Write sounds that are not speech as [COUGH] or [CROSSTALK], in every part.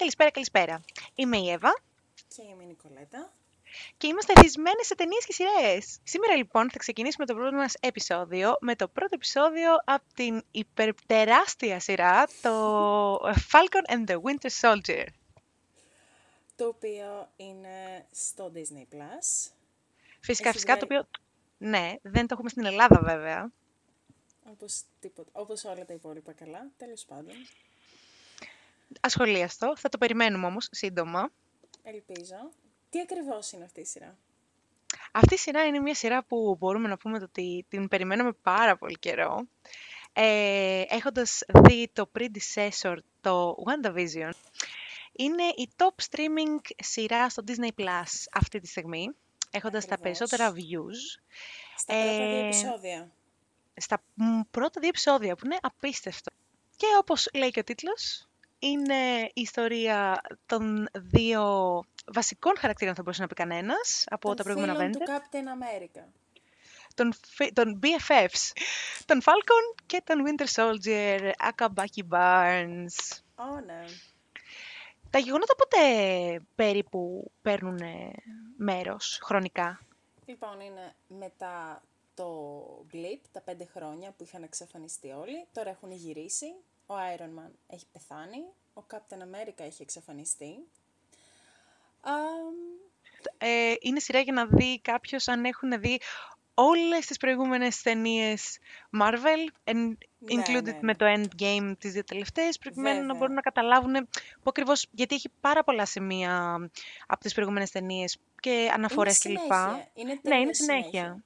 Καλησπέρα, καλησπέρα. Είμαι η Εύα Και είμαι η Νικολέτα. και είμαστε εθισμένες σε ταινίες και σειρές. Σήμερα λοιπόν θα ξεκινήσουμε το πρώτο μας επεισόδιο με το πρώτο επεισόδιο από την υπερτεράστια σειρά, το Falcon and the Winter Soldier. Το οποίο είναι στο Disney Plus. Φυσικά, Έχεις φυσικά, το δει- οποίο... Ναι, δεν το έχουμε στην Ελλάδα βέβαια. Όπως, τίποτα, όπως όλα τα υπόλοιπα καλά. Τέλος πάντων. Ασχολίαστο, θα το περιμένουμε όμως σύντομα. Ελπίζω. Τι ακριβώς είναι αυτή η σειρά; Αυτή η σειρά είναι μια σειρά που μπορούμε να πούμε ότι την περιμέναμε πάρα πολύ καιρό. Ε, έχοντας δει το predecessor, το WandaVision, είναι η top streaming σειρά στο Disney Plus αυτή τη στιγμή, έχοντας τα Ακριβώς. περισσότερα views. Στα πρώτα δύο Ε, επεισόδια. Στα μ, πρώτα δύο επεισόδια που είναι απίστευτο. Και όπως λέει και ο τίτλος, είναι η ιστορία των δύο βασικών χαρακτήρων θα μπορούσε να πει κανένας από Των τα προηγούμενα φίλων Avengers. του Captain America. των, φι- των BFFs, τον Falcon και τον Winter Soldier, Aka Bucky Barnes. Ω, ναι. Τα γεγονότα πότε περίπου παίρνουν μέρος χρονικά; Λοιπόν, είναι μετά το Blip, τα πέντε χρόνια που είχαν εξαφανιστεί όλοι. Τώρα έχουν γυρίσει. Ο Iron Man έχει πεθάνει. Ο Captain America έχει εξαφανιστεί. Αμ, Ε, είναι σειρά για να δει κάποιος αν έχουν δει όλες τις προηγούμενες ταινίες Marvel, and Ναι, included ναι, ναι. με το Endgame τις δύο τελευταίες, προκειμένου να Βέβαια. μπορούν να καταλάβουν που ακριβώς, γιατί έχει πάρα πολλά σημεία από τις προηγούμενες ταινίες και αναφορές είναι κλπ. συνέχεια. Είναι Ναι, τέλεια είναι συνέχεια.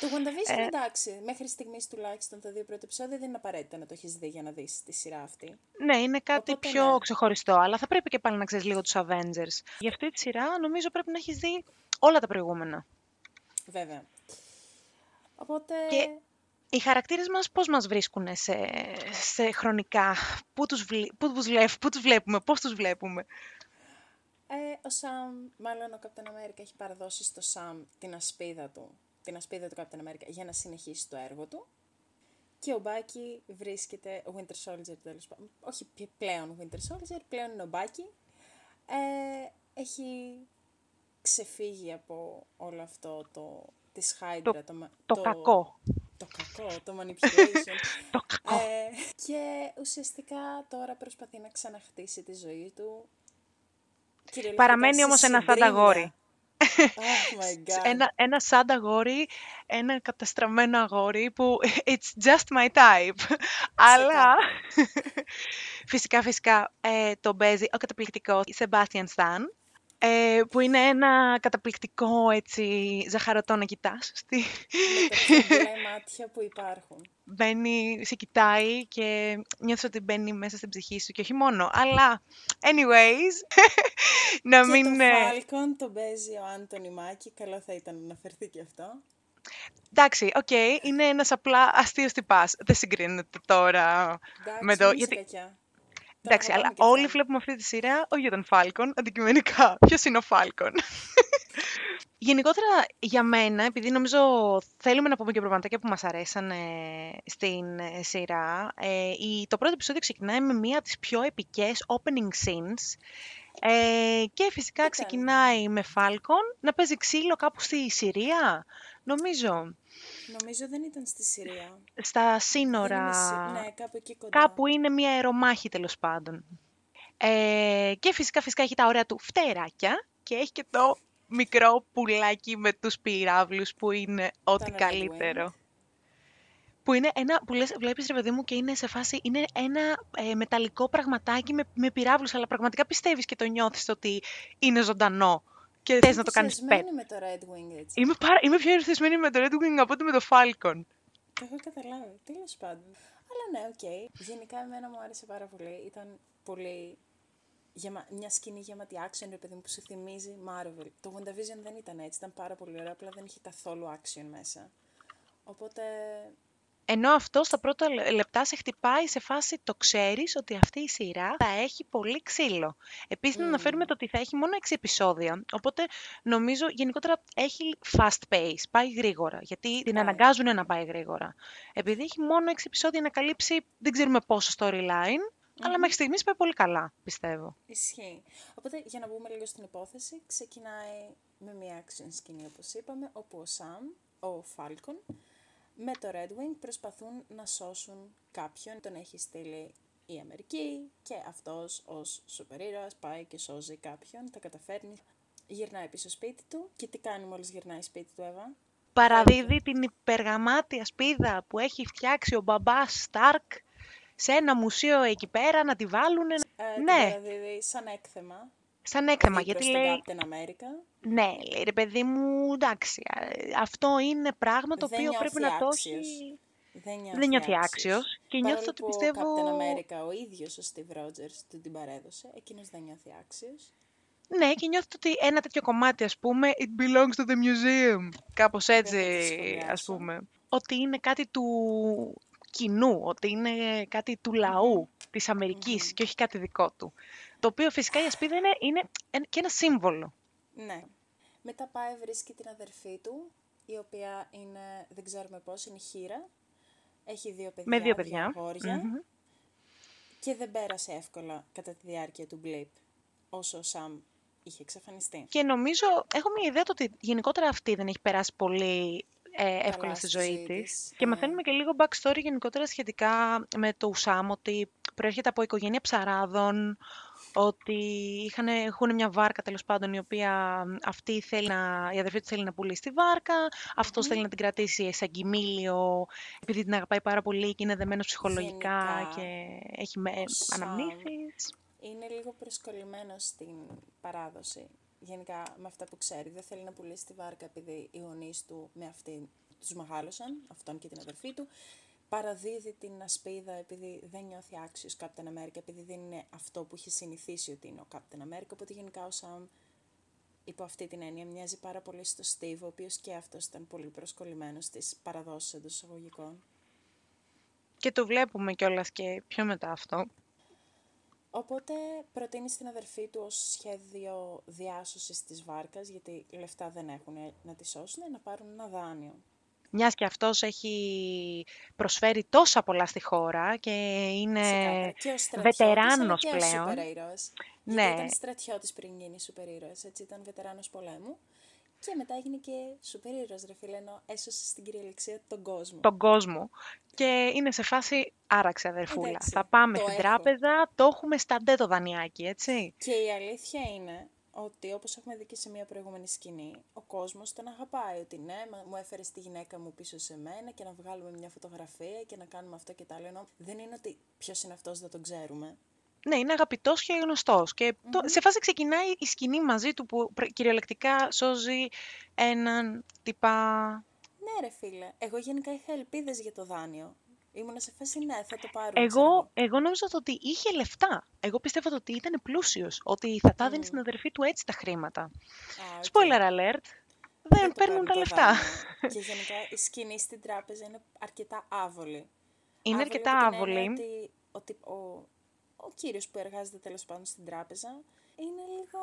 Το WandaVision Ε, εντάξει, μέχρι στιγμής τουλάχιστον τα δύο πρώτα επεισόδια δεν είναι απαραίτητα να το έχεις δει για να δεις τη σειρά αυτή. Ναι, είναι κάτι Οπότε πιο ναι. ξεχωριστό, αλλά θα πρέπει και πάλι να ξέρεις λίγο τους Avengers. Για αυτή τη σειρά νομίζω πρέπει να έχεις δει όλα τα προηγούμενα. Βέβαια. Οπότε, Και οι χαρακτήρες μας πώς μας βρίσκουν σε, σε χρονικά, πού τους, βλέ, πού, τους βλέπ- πού τους βλέπουμε, πώς τους βλέπουμε; ε, ο Sam, μάλλον ο Captain America έχει παραδώσει στο Sam την ασπίδα του, την ασπίδα του Captain America για να συνεχίσει το έργο του. Και ο Bucky βρίσκεται, ο Winter Soldier τέλος πάντων, όχι πι- πλέον Winter Soldier, πλέον είναι ο Bucky. Ε, έχει ξεφύγει από όλο αυτό το της Hydra, Το- το, μα- Το, κακό. Το κακό, το manipulation. [LAUGHS] Το κακό. ε, και ουσιαστικά τώρα προσπαθεί να ξαναχτίσει τη ζωή του. Κυριολεκτικά Παραμένει σε όμως ένα συντρίμμια. Σάντα αγόρι. Oh my god. Ένα, ένα σάντα αγόρι, ένα καταστραμμένο αγόρι που [LAUGHS] it's just my type. Αλλά [LAUGHS] φυσικά φυσικά ε, το παίζει ο καταπληκτικός Sebastian Stan ε, που είναι ένα καταπληκτικό έτσι ζαχαρωτό να κοιτάς. Στη... Με τα [LAUGHS] πιο μπλε μάτια που υπάρχουν. μπαίνει, σε κοιτάει και νιώθεις ότι μπαίνει μέσα στην ψυχή σου και όχι μόνο. Αλλά, anyways, [LAUGHS] να και μην... το ε, Falcon τον παίζει ο Anthony Mackie. Καλό θα ήταν να αναφερθεί και αυτό. Εντάξει, οκ, είναι ένας απλά αστείος τυπάς. Δεν συγκρίνεται τώρα Εντάξει, με το... δεν Γιατί... είσαι κακιά. Το Εντάξει, αλλά αγαπάμε και όλοι αυτό. βλέπουμε αυτή τη σειρά όχι για τον Falcon, αντικειμενικά. Ποιος είναι ο Falcon; Γενικότερα για μένα, επειδή νομίζω θέλουμε να πούμε και πραγματάκια που μας αρέσαν ε, στην ε, σειρά, ε, η, το πρώτο επεισόδιο ξεκινάει με μία από τις πιο επικές opening scenes ε, και φυσικά Ήταν. ξεκινάει με Falcon να παίζει ξύλο κάπου στη Συρία, νομίζω, Νομίζω δεν ήταν στη Συρία. στα Δεν είμαι σύνορα σί- Ναι, κάπου εκεί κοντά. Κάπου είναι μια αερομάχη τέλος πάντων. Ε, και φυσικά φυσικά έχει τα ωραία του φτεράκια και έχει και το μικρό πουλάκι με τους πυράβλους που είναι ό,τι Τον Red καλύτερο. Που είναι ένα, που λες, βλέπεις ρε παιδί μου και είναι σε φάση, είναι ένα ε, μεταλλικό πραγματάκι με, με πυραύλους, αλλά πραγματικά πιστεύεις και το νιώθεις ότι είναι ζωντανό και θες να το κάνεις pet. Ενθουσιασμένη με το Red Wing έτσι. Είμαι, πάρα, είμαι πιο ενθουσιασμένη με το Red Wing από ότι με το Falcon. Το έχω καταλάβει. Τέλος πάντων. Αλλά ναι, οκ. Γενικά εμένα μου άρεσε πάρα πολύ. Ήταν πολύ. Γεμα... Μια σκηνή γεμάτη action, ρε παιδί μου, που σου θυμίζει Marvel. Το WandaVision δεν ήταν έτσι. Ήταν πάρα πολύ ωραίο. Απλά δεν είχε καθόλου action μέσα. Οπότε. Ενώ αυτό στα πρώτα λε- λεπτά σε χτυπάει σε φάση το ξέρεις ότι αυτή η σειρά θα έχει πολύ ξύλο. Επίσης να αναφέρουμε το ότι θα έχει μόνο 6 επεισόδια, οπότε νομίζω γενικότερα έχει fast pace, πάει γρήγορα, γιατί την Πάει. αναγκάζουν να πάει γρήγορα. Επειδή έχει μόνο 6 επεισόδια να καλύψει δεν ξέρουμε πόσο storyline, Αλλά μέχρι στιγμής πάει πολύ καλά, πιστεύω. Ισχύει. Οπότε, για να μπούμε λίγο στην υπόθεση, ξεκινάει με μια action σκηνή, όπως είπαμε, όπου ο Sam, ο Falcon, με το Red Wing προσπαθούν να σώσουν κάποιον. Τον έχει στείλει η Αμερική και αυτός ως σούπερ ήρωας πάει και σώζει κάποιον, τα καταφέρνει, γυρνάει πίσω σπίτι του και τι κάνει μόλις γυρνάει σπίτι του, Εύα; Παραδίδει την υπεργαμάτια σπίδα που έχει φτιάξει ο μπαμπάς Σταρκ σε ένα μουσείο εκεί πέρα να τη βάλουν. Ε, ναι. Την παραδίδει σαν έκθεμα. Σαν έκθεμα, δίπλα γιατί στον λέει... Captain America. Ναι, λέει ρε παιδί μου, εντάξει, ε, αυτό είναι πράγμα το Δεν οποίο νιώθει πρέπει να το άξιος. έχει... Δεν νιώθει, Δεν νιώθει άξιος. άξιος και νιώθω Παρόλο ότι που πιστεύω... Ο Captain America, ο ίδιος ο Steve Rogers, του την παρέδωσε, εκείνος δεν νιώθει άξιος. Ναι, και νιώθω ότι ένα τέτοιο κομμάτι, ας πούμε, it belongs to the museum. Κάπως έτσι, Δεν θα το σχολιάσω. ας πούμε. Ότι είναι κάτι του κοινού, ότι είναι κάτι του λαού της αμερικης και όχι κάτι δικό του. Το οποίο φυσικά η ασπίδα είναι, είναι ένα- και ένα σύμβολο. Ναι. Μετά πάει βρίσκει την αδερφή του, η οποία είναι, δεν ξέρουμε πώς, είναι χείρα. Έχει δύο παιδιά, Με δύο παιδιά. αγόρια. Μμμ. Και δεν πέρασε εύκολα κατά τη διάρκεια του Blip, όσο ο Σαμ είχε εξαφανιστεί. Και νομίζω, έχω μια ιδέα το ότι γενικότερα αυτή δεν έχει περάσει πολύ ε, εύκολα Καλά στη στη ζωή ζωή της. της, Και ναι. μαθαίνουμε και λίγο backstory γενικότερα σχετικά με το Ουσάμ, ότι προέρχεται από οικογένεια ψαράδων, ότι είχαν, έχουν μια βάρκα τέλος πάντων η οποία αυτή θέλει να, η αδερφή του θέλει να πουλήσει τη βάρκα, αυτός θέλει να την κρατήσει σαν κοιμήλιο επειδή την αγαπάει πάρα πολύ και είναι δεμένος ψυχολογικά Γενικά, και έχει με, ο Σαμ αναμνήσεις. Είναι λίγο προσκολλημένος στην παράδοση. Γενικά με αυτά που ξέρει. Δεν θέλει να πουλήσει τη βάρκα επειδή οι γονείς του με αυτήν τους μεγάλωσαν, αυτόν και την αδερφή του. Παραδίδει την ασπίδα επειδή δεν νιώθει άξιος Captain America, επειδή δεν είναι αυτό που έχει συνηθίσει ότι είναι ο Captain America. Οπότε γενικά ο Sam υπό αυτή την έννοια μοιάζει πάρα πολύ στο Steve, ο οποίος και αυτός ήταν πολύ προσκολλημένος στις παραδόσεις εντός εισαγωγικών. Και το βλέπουμε κιόλας και πιο μετά αυτό. Οπότε προτείνει στην αδερφή του ως σχέδιο διάσωσης της βάρκας, γιατί λεφτά δεν έχουν να τη σώσουν, να πάρουν ένα δάνειο. Μιας και αυτός έχει προσφέρει τόσα πολλά στη χώρα και είναι Ξεκάθαρα. Και ο στρατιώτης, αλλά βετεράνος και ο πλέον. σούπερ ήρωας. Ναι. Γιατί ήταν στρατιώτης πριν γίνει σούπερ ήρωας, έτσι ήταν βετεράνος πολέμου. Και μετά έγινε και σούπερ ήρωας, ρε φίλε, ενώ έσωσε στην κυριολεξία τον κόσμο. τον κόσμο. Και είναι σε φάση άραξε αδερφούλα. Εντάξει, Θα πάμε το στην έχω. τράπεζα, το έχουμε στα ντε το δανειάκι, έτσι. Και η αλήθεια είναι ότι όπως έχουμε δει και σε μια προηγούμενη σκηνή, ο κόσμος τον αγαπάει. Ότι ναι, μα- μου έφερες τη γυναίκα μου πίσω σε μένα και να βγάλουμε μια φωτογραφία και να κάνουμε αυτό και τα άλλο. Ενώ δεν είναι ότι ποιος είναι αυτός δεν τον ξέρουμε. Ναι, είναι αγαπητός και γνωστός. Και το, σε φάση ξεκινάει η σκηνή μαζί του που πρε- κυριολεκτικά σώζει έναν τυπά... Ναι ρε φίλε, εγώ γενικά είχα ελπίδες για το δάνειο. Ήμουνα σε φάση ναι, θα το πάρουμε. ξέρω Εγώ, εγώ νόμιζα το ότι είχε λεφτά. Εγώ πιστεύω το ότι ήταν πλούσιος, ότι θα τα έδινε στην αδερφή του έτσι τα χρήματα. Α, ok. Spoiler alert, δεν Δεν το παίρνουν τα το λεφτά. δάνειο. [LAUGHS] και γενικά η σκηνή στην τράπεζα είναι αρκετά άβολη. Είναι Άβολη αρκετά από την έννοια άβολη. Ότι, ότι ο, ο κύριος που εργάζεται τέλος πάντων στην τράπεζα είναι λίγο...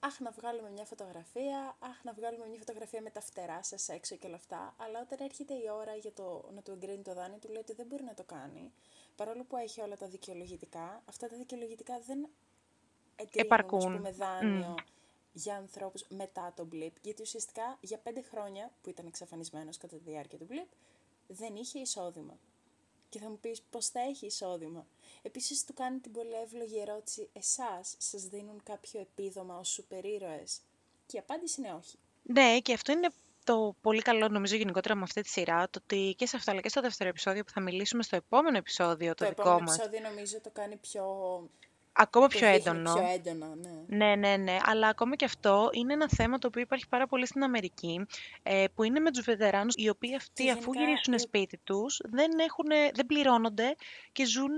Αχ, να βγάλουμε μια φωτογραφία, αχ, να βγάλουμε μια φωτογραφία με τα φτερά σας έξω και όλα αυτά. Αλλά όταν έρχεται η ώρα για το, να του εγκρίνει το δάνειο, του λέει ότι δεν μπορεί να το κάνει. Παρόλο που έχει όλα τα δικαιολογητικά, αυτά τα δικαιολογητικά δεν εγκρίνουν, Επαρκούν. ας πούμε, δάνειο για ανθρώπους μετά τον blip. Γιατί ουσιαστικά για πέντε χρόνια που ήταν εξαφανισμένος κατά τη διάρκεια του blip, δεν είχε εισόδημα. Και θα μου πεις πώς θα έχει εισόδημα. Επίσης του κάνει την πολύ εύλογη ερώτηση, εσάς σας δίνουν κάποιο επίδομα ως σούπερ ήρωες. Και η απάντηση είναι όχι. Ναι, και αυτό είναι το πολύ καλό νομίζω γενικότερα με αυτή τη σειρά, το ότι και σε αυτό αλλά και στο δεύτερο επεισόδιο που θα μιλήσουμε στο επόμενο επεισόδιο, το, Το δικό επόμενο μας, επεισόδιο νομίζω το κάνει πιο... ακόμα το πιο δείχνει έντονο. Πιο έντονα, ναι. Ναι, ναι, ναι, αλλά ακόμα και αυτό είναι ένα θέμα το οποίο υπάρχει πάρα πολύ στην Αμερική, ε, που είναι με τους βετεράνους, οι οποίοι αυτοί Και αφού γενικά γυρίσουν οι- σπίτι τους, δεν, έχουνε- δεν πληρώνονται και ζουν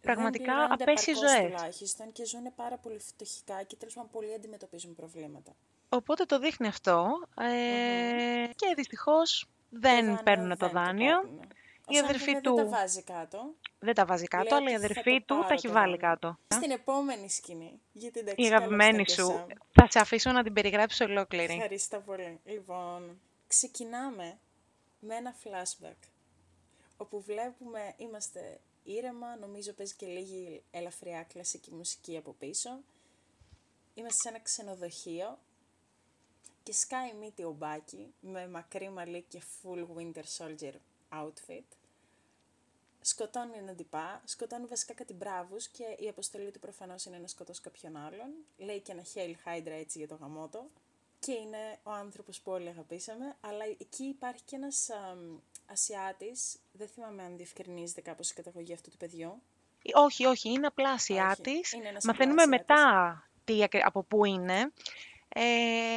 πραγματικά δεν πληρώνονται απέσιες επαρκώς ζωές. τουλάχιστον και ζουν πάρα πολύ φτωχικά και τέλος πάντων πολύ αντιμετωπίζουν προβλήματα. Οπότε το δείχνει αυτό ε, και δυστυχώς δεν δάνειο παίρνουν το δεν δάνειο. παίρνουνε. Ο Η Σαν αδερφή βέβαια του δεν τα βάζει κάτω. δεν τα βάζει κάτω, Λέει αλλά η ότι θα αδερφή το του τα πάρω έχει το βάλει δάνειο. κάτω. Στην επόμενη σκηνή. Γιατί εντάξει, Η καλώς αγαπημένη τα και σου. Σαμ. Θα σε αφήσω να την περιγράψεις ολόκληρη. Ευχαριστώ πολύ. Λοιπόν, ξεκινάμε με ένα flashback. Όπου βλέπουμε, είμαστε ήρεμα, νομίζω παίζει και λίγη ελαφριά κλασική μουσική από πίσω. Είμαστε σε ένα ξενοδοχείο και σκάει μύτη ο Μπάκι με μακρύ μαλλί και full Winter Soldier outfit. Σκοτώνει έναν τυπά, σκοτώνει βασικά κάτι μπράβους και η αποστολή του προφανώς είναι να σκοτώσει κάποιον άλλον. Λέει και ένα Hail Hydra έτσι για το γαμότο. Και είναι ο άνθρωπος που όλοι αγαπήσαμε, αλλά εκεί υπάρχει και ένας α, Ασιάτης, δεν θυμάμαι αν διευκρινίζεται κάπως η καταγωγή αυτού του παιδιού. Όχι, όχι, είναι απλά Ασιάτης. είναι ένας Μαθαίνουμε απλά Ασιάτης. μετά τι, ακρι- από πού είναι. Ε,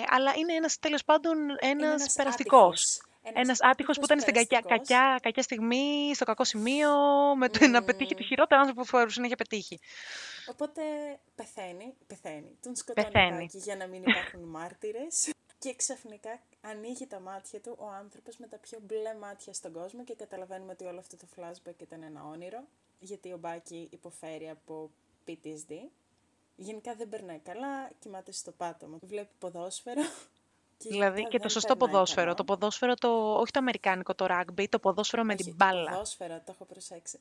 αλλά είναι ένας τέλος πάντων Είναι ένας, περαστικός. άτυχος. Ένας άτυχος που ήταν στην κακιά, περαστικός. κακιά, κακιά στιγμή, στο κακό σημείο, με το να πετύχει το χειρότερο άνθρωπο που θεωρούσε να είχε πετύχει. Οπότε πεθαίνει, πεθαίνει. Τον σκοτώνει Πεθαίνει. πάκι για να μην υπάρχουν μάρτυρες. Και ξαφνικά ανοίγει τα μάτια του ο άνθρωπος με τα πιο μπλε μάτια στον κόσμο και καταλαβαίνουμε ότι όλο αυτό το flashback ήταν ένα όνειρο, γιατί ο Μπάκι υποφέρει από PTSD. Γενικά δεν περνάει καλά, κοιμάται στο πάτωμα. Βλέπει ποδόσφαιρο. Και Δηλαδή γενικά και το δεν σωστό περνάει ποδόσφαιρο. καλά. Το ποδόσφαιρο, το, όχι το αμερικάνικο, το rugby, το ποδόσφαιρο με Όχι, την το μπάλα. ποδόσφαιρο, το έχω προσέξει.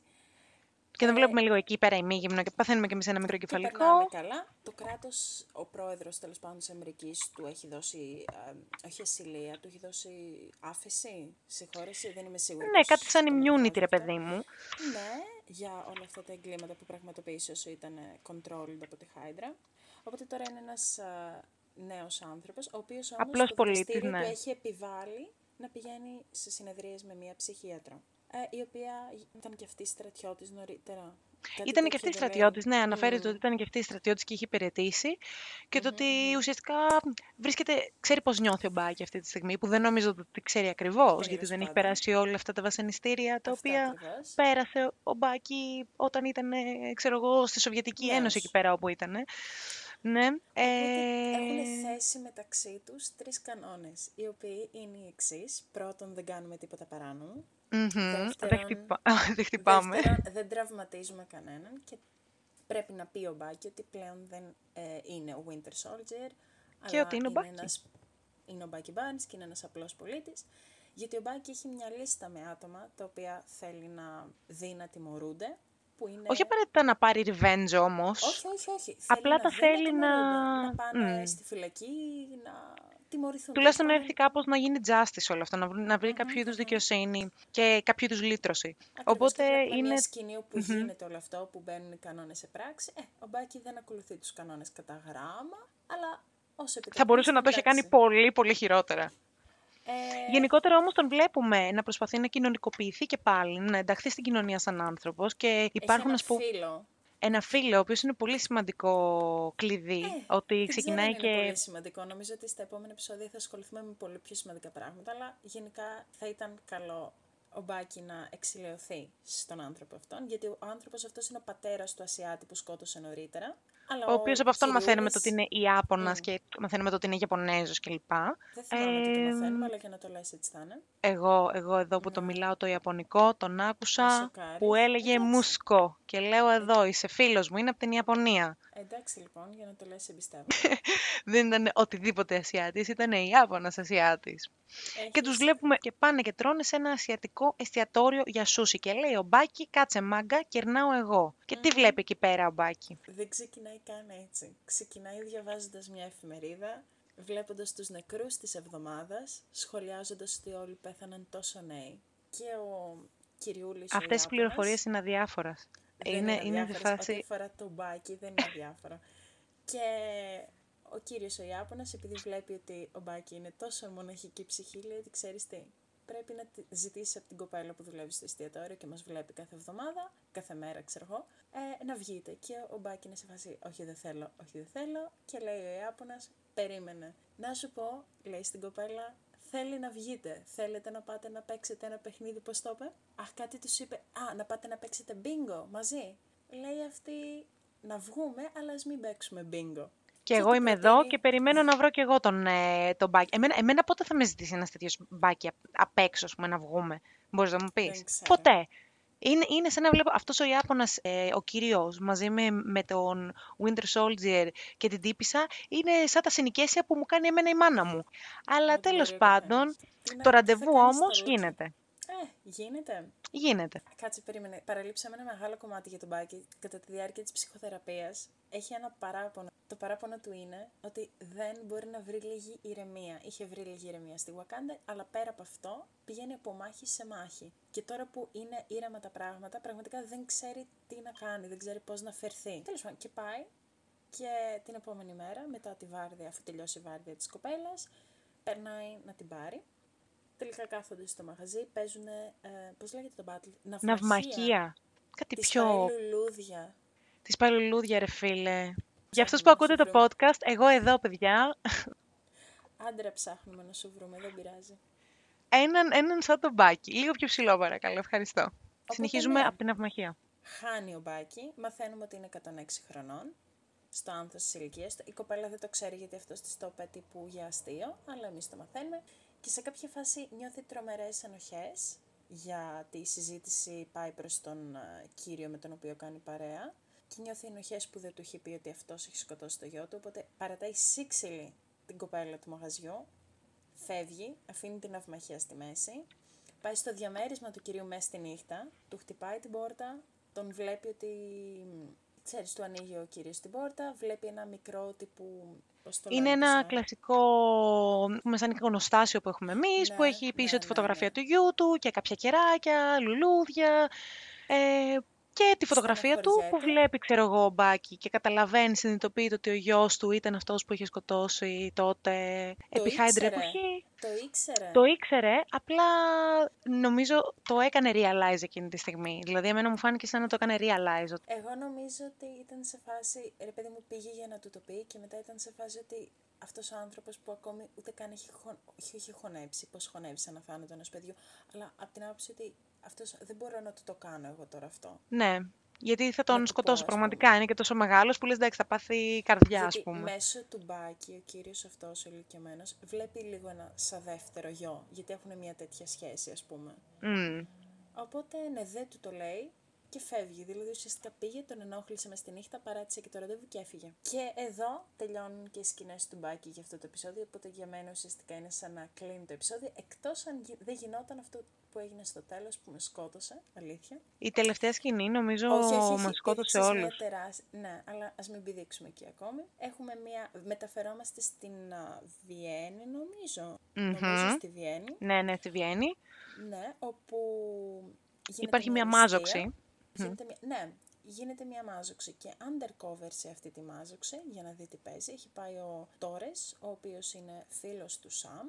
Και δεν Ε, βλέπουμε λίγο εκεί πέρα ημίγυμνο και παθαίνουμε και εμείς ένα Και μικροκεφαλικό. περνάμε καλά. Το κράτος, ο πρόεδρος τέλος πάντων της Αμερικής, του έχει δώσει. ε, όχι ασυλία, του έχει δώσει άφεση, συγχώρεση, δεν είμαι σίγουρη. Ναι, πώς κάτι σαν το immunity, ρε μεταφράζεται. παιδί μου. Ναι, για όλα αυτά τα εγκλήματα που πραγματοποίησε όσο ήταν ε, controlled από τη Hydra. Οπότε τώρα είναι ένας νέος άνθρωπος, ο οποίος όμως Απλός το πολίτης, δικαστήριο ναι. του έχει επιβάλει να πηγαίνει σε συνεδρίες με μία ψυχίατρο. Ε, η οποία ήταν και αυτή στρατιώτης νωρίτερα. Κάτι Ήταν και τέτοιο αυτή δεν στρατιώτης, ναι, λέει. αναφέρεται Μμμ. ότι ήταν και αυτή στρατιώτης και είχε υπηρετήσει. Και το ότι ουσιαστικά βρίσκεται, ξέρει πώς νιώθει ο Μπάκη αυτή τη στιγμή, που δεν νομίζω ότι ξέρει ακριβώς, γιατί Τέλος δεν έχει πάντων. περάσει όλα αυτά τα βασανιστήρια τα Αυτά οποία ακριβώς. πέρασε ο Μπάκη όταν ήταν, ε, ξέρω εγώ, στη Σοβιετική Νέος. Ένωση εκεί πέρα όπου ήταν. Ναι. Οπότε Ε, έχουν θέσει μεταξύ τους τρεις κανόνες, οι οποίοι είναι οι εξής. Πρώτον, δεν κάνουμε τίποτα παράνομο. μμμ, δεν, Δεύτερον, χτυπά, [LAUGHS] δεν χτυπάμε. Δεύτερον, δεν τραυματίζουμε κανέναν και πρέπει να πει ο Μπάκη ότι πλέον δεν ε, είναι ο Winter Soldier, Και αλλά ότι είναι ο Bucky. ένας, είναι ο Μπάκη Barnes και είναι ένας απλός πολίτης. Γιατί ο Μπάκη έχει μια λίστα με άτομα τα οποία θέλει να δει να τιμωρούνται, που είναι... Όχι απαραίτητα να πάρει revenge όμως. όχι, όχι, όχι. Απλά θέλει τα να δει θέλει να- τιμωρούνται, να πάνε Μμ. στη φυλακή, να τιμωρηθούν. Τουλάχιστον να τέλος έρθει κάπως να γίνει justice όλο αυτό, να βρει, να βρει κάποιο είδους δικαιοσύνη και κάποιο είδους λύτρωση. Ακριβώς, Οπότε και βλέπουμε είναι... μια σκηνή όπου γίνεται όλο αυτό, που μπαίνουν οι κανόνες σε πράξη. Ε, ο Μπάκη δεν ακολουθεί τους κανόνες κατά γράμμα, αλλά όσο επιτρέπει. Θα μπορούσε να το είχε κάνει πολύ, πολύ χειρότερα. Ε, Γενικότερα όμως τον βλέπουμε να προσπαθεί να κοινωνικοποιηθεί και πάλι, να ενταχθεί στην κοινωνία σαν άνθρωπος και υπάρχουν, έχει ας πούμε, ένα φίλο. ένα φίλο, ο οποίος είναι πολύ σημαντικό κλειδί, Ε, ότι δεν ξεκινάει ξέρω αν είναι και... πολύ σημαντικό. Νομίζω ότι στα επόμενα επεισόδια θα ασχοληθούμε με πολύ πιο σημαντικά πράγματα, αλλά γενικά θα ήταν καλό ο Μπάκη να εξηλαιωθεί στον άνθρωπο αυτόν, γιατί ο άνθρωπος αυτός είναι ο πατέρας του Ασιάτη που σκότωσε νωρίτερα. Αλλά Ο οποίος από αυτόν μαθαίνουμε το Κυριούλης- ότι είναι Ιάπωνας και μαθαίνουμε το ότι είναι Ιαπωνέζος κλπ. Δεν θυμάμαι τι το Ε, μαθαίνουμε, αλλά για να το λες έτσι θα είναι. Εγώ, εγώ εδώ που το μιλάω το Ιαπωνικό, τον Με άκουσα σοκάρεις. που έλεγε Εντάξει. μουσκό. Και λέω εδώ, είσαι φίλος μου, είναι από την Ιαπωνία. Εντάξει λοιπόν, για να το λες εμπιστεύω. [LAUGHS] Δεν ήταν οτιδήποτε Ασιάτης, ήταν Ιάπωνας Ασιάτης. Και τους βλέπουμε και πάνε και τρώνε σε ένα ασιατικό εστιατόριο για σούσι. Και λέει ο Μπάκη, κάτσε μάγκα, κερνάω εγώ. Και τι βλέπει εκεί πέρα ο Μπάκη; Δεν ξεκινάει καν έτσι. Ξεκινάει διαβάζοντας μια εφημερίδα, βλέποντας τους νεκρούς της εβδομάδας, σχολιάζοντας ότι όλοι πέθαναν τόσο νέοι. Και ο Κυριούλης ο Αυτές οι Ιάπωνας, πληροφορίες είναι αδιάφορες. Δεν Είναι, είναι σε αδιάφορες. Ό,τι φάση... αφορά το μπάκι δεν είναι αδιάφορο. και ο κύριος ο Ιάπωνας, επειδή βλέπει ότι ο μπάκι είναι τόσο μοναχική ψυχή, λέει ότι ξέρεις τι, πρέπει να τη- ζητήσεις από την κοπέλα που δουλεύει στο εστιατόριο και μας βλέπει κάθε εβδομάδα, κάθε μέρα ξέρω εγώ, ε, να βγείτε. Και ο Μπάκι είναι σε φάση, όχι δεν θέλω, όχι δεν θέλω. Και λέει ο Ιάπωνας, περίμενε. Να σου πω, λέει στην κοπέλα, θέλει να βγείτε. Θέλετε να πάτε να παίξετε ένα παιχνίδι, πώς το είπε; Αχ, κάτι τους είπε, α, να πάτε να παίξετε μπίνγκο μαζί. Λέει αυτή, να βγούμε, αλλά ας μην παίξουμε μπίνγκο. Και εγώ του είμαι εδώ προτείνει- και περιμένω να βρω και εγώ τον, ε, τον Μπάκη. Εμένα, εμένα πότε θα με ζητήσει ένας τέτοιος Μπάκη απ' απ' έξω, ας πούμε, να βγούμε; Μπορείς να μου πεις; Δεν ξέρω. Ποτέ. Είναι, είναι σαν να βλέπω αυτός ο Ιάπωνας, ε, ο κυρίος, μαζί με, με τον Winter Soldier και την τύπησα, είναι σαν τα συνοικέσια που μου κάνει εμένα η μάνα μου. Αλλά Ό,τι τέλος μπορεί ο καθένας. πάντων, Τι να- το τι θα ραντεβού κάνεις όμως στο Λούκι; γίνεται. Ε, γίνεται. Γίνεται. Κάτσε, περίμενε. Παραλείψαμε ένα μεγάλο κομμάτι για τον Μπάκη. Κατά τη διάρκεια της ψυχοθεραπείας έχει ένα παράπονο. Το παράπονο του είναι ότι δεν μπορεί να βρει λίγη ηρεμία. Είχε βρει λίγη ηρεμία στη Wakanda, αλλά πέρα από αυτό πηγαίνει από μάχη σε μάχη. Και τώρα που είναι ήρεμα τα πράγματα, πραγματικά δεν ξέρει τι να κάνει, δεν ξέρει πώς να φερθεί. Τέλος πάντων, και πάει και την επόμενη μέρα, μετά τη βάρδια, αφού τελειώσει η βάρδια της κοπέλας, περνάει να την πάρει. Τελικά κάθονται στο μαγαζί, παίζουν, ε, πώς λέγεται το battle, ναυμαχία. Ναυμαχία. Κάτι Τις πιο... πάει λουλούδια. Τις πάει λουλούδια, ρε φίλε. Για Ψάχνουμε αυτούς που να ακούτε σου το βρούμε. podcast, εγώ εδώ, παιδιά, Άντρα ψάχνουμε να σου βρούμε, δεν πειράζει. έναν, έναν σαν τον μπάκι. Λίγο πιο ψηλό, παρακαλώ. Ευχαριστώ. Συνεχίζουμε ναι. από την ναυμαχία. Χάνει ο Μπάκη, μαθαίνουμε ότι είναι 106 χρονών, στο άνθος της ηλικίας του. Η κοπέλα δεν το ξέρει γιατί αυτός της το είπε τύπου για αστείο, αλλά εμείς το μαθαίνουμε. Και σε κάποια φάση νιώθει τρομερές ενοχές, γιατί η συζήτηση πάει προς τον ε, κύριο με τον οποίο κάνει παρέα. Και νιώθει ενοχές που δεν του έχει πει ότι αυτός έχει σκοτώσει το γιο του, οπότε παρατάει σύξυλη την κοπέλα του μαγαζιού, φεύγει, αφήνει την αυμαχία στη μέση, πάει στο διαμέρισμα του κυρίου μέσα στη νύχτα, του χτυπάει την πόρτα, τον βλέπει ότι, ξέρεις, του ανοίγει ο κύριος την πόρτα, βλέπει ένα μικρό τύπου, πώς το Είναι λένε, ένα σαν- κλασικό, πούμε, σαν εικονοστάσιο που έχουμε εμείς, που Ναι, έχει πίσω ναι, τη ναι, φωτογραφία ναι. του γιού του και κάποια κεράκια, λουλούδια. Ε, και τη φωτογραφία του που Στεναχωριέται. βλέπει, ξέρω εγώ, ο Μπάκη και καταλαβαίνει, συνειδητοποιείται ότι ο γιος του ήταν αυτός που είχε σκοτώσει τότε επί Χάιντρε ήξερε. εποχή. Το ήξερε. Το ήξερε, απλά νομίζω το έκανε realize εκείνη τη στιγμή. Δηλαδή, εμένα μου φάνηκε σαν να το έκανε realize. ότι Εγώ νομίζω ότι ήταν σε φάση, ρε παιδί μου πήγε για να του το πει και μετά ήταν σε φάση ότι αυτός ο άνθρωπος που ακόμη ούτε καν έχει, χων, όχι, έχει χωνέψει, πώς χωνεύει σαν θάνατο ενός παιδιού, αλλά από την άποψη ότι αυτός δεν μπορώ να του το κάνω εγώ τώρα αυτό. Ναι, γιατί θα Να τον του πω, σκοτώσω ας πραγματικά. Είναι και τόσο μεγάλος που λες, εντάξει, θα πάθει καρδιά, Γιατί ας πούμε. μέσω του Μπάκη ο κύριος αυτός ο ηλικιωμένος βλέπει λίγο ένα σαν δεύτερο γιο, γιατί έχουν μια τέτοια σχέση ας πούμε. Μμ. Οπότε ναι, δεν του το λέει και φεύγει. Δηλαδή ουσιαστικά πήγε, τον ενόχλησε μες στη νύχτα, παράτησε και το ραντεβού και έφυγε. Και εδώ τελειώνουν και οι σκηνές του Μπάκη για αυτό το επεισόδιο. Οπότε για μένα ουσιαστικά είναι σαν να κλείνει το επεισόδιο. Εκτός αν γι- δεν γινόταν αυτό που έγινε στο τέλος που με σκότωσε. Αλήθεια. Η τελευταία σκηνή νομίζω όχι, όχι, όχι. μας σκότωσε Έδειξες όλους. Μια τεράσ... Ναι, αλλά ας μην πηδήξουμε εκεί ακόμη. Έχουμε μια. Μεταφερόμαστε στην α, Βιέννη, νομίζω. Νομίζω στη Βιέννη. Ναι, ναι, στη Βιέννη. Ναι, όπου γίνεται Υπάρχει μια ληστεία. μάζοξη. Γίνεται μια... Ναι, γίνεται μια μάζοξη και undercover σε αυτή τη μάζοξη, για να δει τι παίζει, έχει πάει ο Τόρες, ο οποίος είναι φίλος του Σαμ.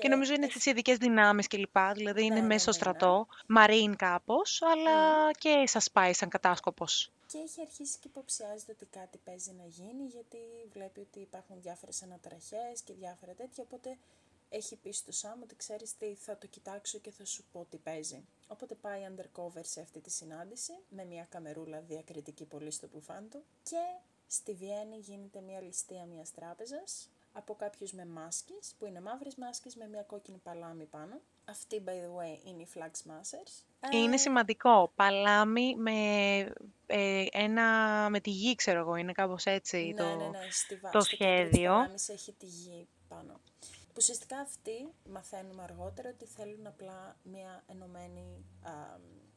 Και νομίζω είναι στις ειδικές δυνάμεις κλπ. Δηλαδή είναι Ναι, ναι, μέσα στο ναι, ναι. στρατό, μαρίν κάπως, αλλά και σας πάει σαν κατάσκοπος. Και έχει αρχίσει και υποψιάζεται ότι κάτι παίζει να γίνει, γιατί βλέπει ότι υπάρχουν διάφορες αναταραχές και διάφορα τέτοια, οπότε έχει πει στο Σαμ ότι ξέρεις τι, θα το κοιτάξω και θα σου πω τι παίζει. Οπότε πάει undercover σε αυτή τη συνάντηση, με μια καμερούλα διακριτική πολύ στο πουφάν του, και στη Βιέννη γίνεται μια ληστεία μιας τράπεζας, από κάποιους με μάσκες, που είναι μαύρες μάσκες με μια κόκκινη παλάμη πάνω. Αυτή, by the way, είναι οι Flag Smashers. Είναι Ε, σημαντικό. Παλάμη με, ε, ένα, με τη γη, ξέρω εγώ. Είναι κάπως έτσι ναι, το, ναι, ναι, στη βα- το στο κέντρο της σχέδιο. παλάμης έχει τη γη πάνω. Που ουσιαστικά αυτοί μαθαίνουμε αργότερα ότι θέλουν απλά μια ενωμένη. Α,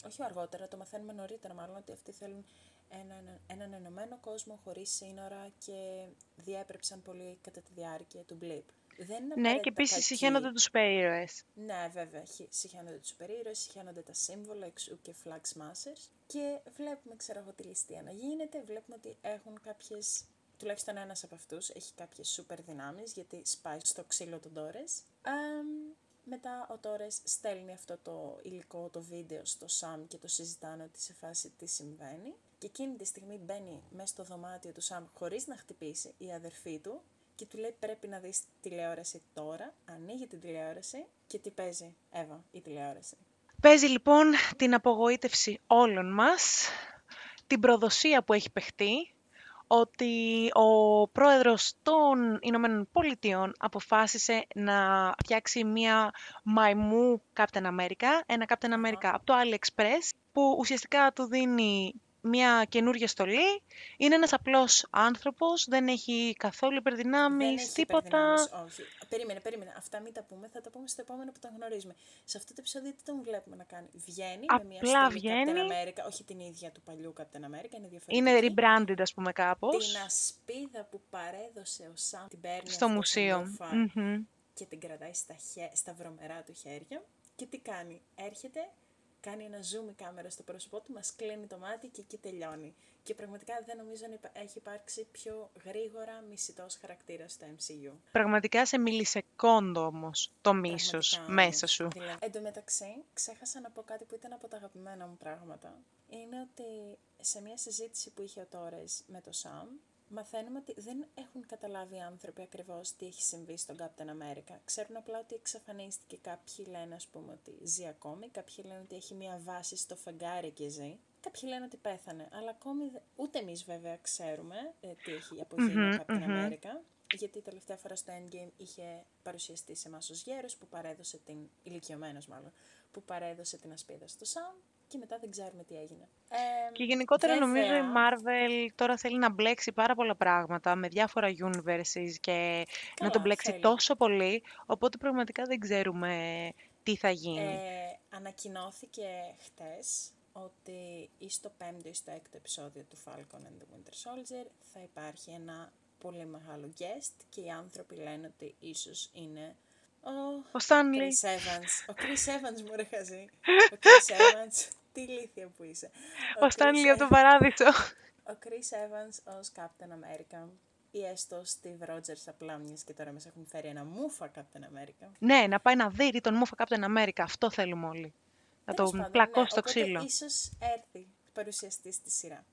όχι αργότερα, το μαθαίνουμε νωρίτερα μάλλον ότι αυτοί θέλουν ένα, ένα- έναν ενωμένο κόσμο χωρίς σύνορα και διέπρεψαν πολύ κατά τη διάρκεια του Blip. Δεν είναι Ναι, και απαραίτητα επίσης κακοί. συχαίνονται τους super heroes. Ναι, βέβαια. χι- Συχαίνονται τους περίρωες, συχαίνονται τα σύμβολα εξού και flag smashers. Και βλέπουμε, ξέρω εγώ, τη ληστεία να γίνεται. Βλέπουμε ότι έχουν κάποιες, τουλάχιστον ένας από αυτούς, έχει κάποιες σούπερ δυνάμεις, γιατί σπάει στο ξύλο τον Τόρες. Αμ, μετά ο Τόρες στέλνει αυτό το υλικό, το βίντεο στο Σαμ και το συζητάνε ότι σε φάση τι συμβαίνει. Και εκείνη τη στιγμή μπαίνει μέσα στο δωμάτιο του Σαμ χωρίς να χτυπήσει η αδερφή του και του λέει πρέπει να δεις τηλεόραση τώρα, ανοίγει την τηλεόραση και τι παίζει, Εύα, η τηλεόραση. Παίζει λοιπόν την απογοήτευση όλων μας, την προδοσία που έχει παιχτεί, ότι ο πρόεδρος των Ηνωμένων Πολιτειών αποφάσισε να φτιάξει μια μαϊμού Captain America, ένα Captain America από το AliExpress, που ουσιαστικά του δίνει μια καινούργια στολή. Είναι ένας απλός άνθρωπος, δεν έχει καθόλου υπερδυνάμεις, Δεν έχει τίποτα. υπερδυνάμεις, όχι. Περίμενε, περίμενε. Αυτά μην τα πούμε, θα τα πούμε στο επόμενο που τον γνωρίζουμε. Σε αυτό το επεισόδιο τι τον βλέπουμε να κάνει; Βγαίνει με μια Απλά στολή βγαίνει. Captain America, όχι την ίδια του παλιού Captain America, είναι διαφορετική. Είναι rebranded, ας πούμε, κάπως. Την ασπίδα που παρέδωσε ο Σαμ την παίρνει Στο αυτός ο μουσείο. Μούφα Μμμ. και την κρατάει στα, χε... στα βρωμερά του χέρια. Και τι κάνει, έρχεται, κάνει ένα zoom η κάμερα στο πρόσωπό του, μας κλείνει το μάτι και εκεί τελειώνει. Και πραγματικά δεν νομίζω να υπα- έχει υπάρξει πιο γρήγορα μισητός χαρακτήρας στο MCU. Πραγματικά σε μιλισεκόντο όμως το μίσος Πραγματικά μέσα όμως. σου. Δηλαδή, εν τω μεταξύ, ξέχασα να πω κάτι που ήταν από τα αγαπημένα μου πράγματα. Είναι ότι σε μια συζήτηση που είχε ο Τόρες με το Σαμ, μαθαίνουμε ότι δεν έχουν καταλάβει οι άνθρωποι ακριβώς τι έχει συμβεί στον Captain America. Ξέρουν απλά ότι εξαφανίστηκε. Κάποιοι λένε, ας πούμε, ότι ζει ακόμη, κάποιοι λένε ότι έχει μια βάση στο φεγγάρι και ζει. Κάποιοι λένε ότι πέθανε, αλλά ακόμη δε- ούτε εμείς βέβαια ξέρουμε ε, τι έχει απογίνει ο Μμμ, Captain μμμ. America. Γιατί τελευταία φορά στο Endgame είχε παρουσιαστεί σε εμάς ως γέρος που παρέδωσε την, ηλικιωμένος μάλλον, που παρέδωσε την ασπίδα στο Sam και μετά δεν ξέρουμε τι έγινε. Ε, Και γενικότερα νομίζω η βέβαια, Marvel τώρα θέλει να μπλέξει πάρα πολλά πράγματα με διάφορα universes και να Καλά, το μπλέξει θέλει. τόσο πολύ, οπότε πραγματικά δεν ξέρουμε τι θα γίνει. Ε, ανακοινώθηκε χτες ότι ή στο πέμπτο ή στο έκτο επεισόδιο του Falcon and the Winter Soldier θα υπάρχει ένα πολύ μεγάλο guest και οι άνθρωποι λένε ότι ίσως είναι ο Ο Stanley. Chris Evans. Ο Chris Evans μου ρε χαζή. Ο Chris Evans. Τι ηλίθεια που είσαι. Ο Chris Stanley από τον Evans- παράδεισο. Ο Chris Evans ως Captain America ή έστω ο Steve Rogers απλά μιας και τώρα μας έχουν φέρει ένα μούφα Captain America. ναι, να πάει να δει τον Μούφα Captain America. Αυτό θέλουμε όλοι. Να Τέλος τον πάντων, πλακώσει ναι, στο οπότε ξύλο. ίσως έρθει παρουσιαστής στη σειρά.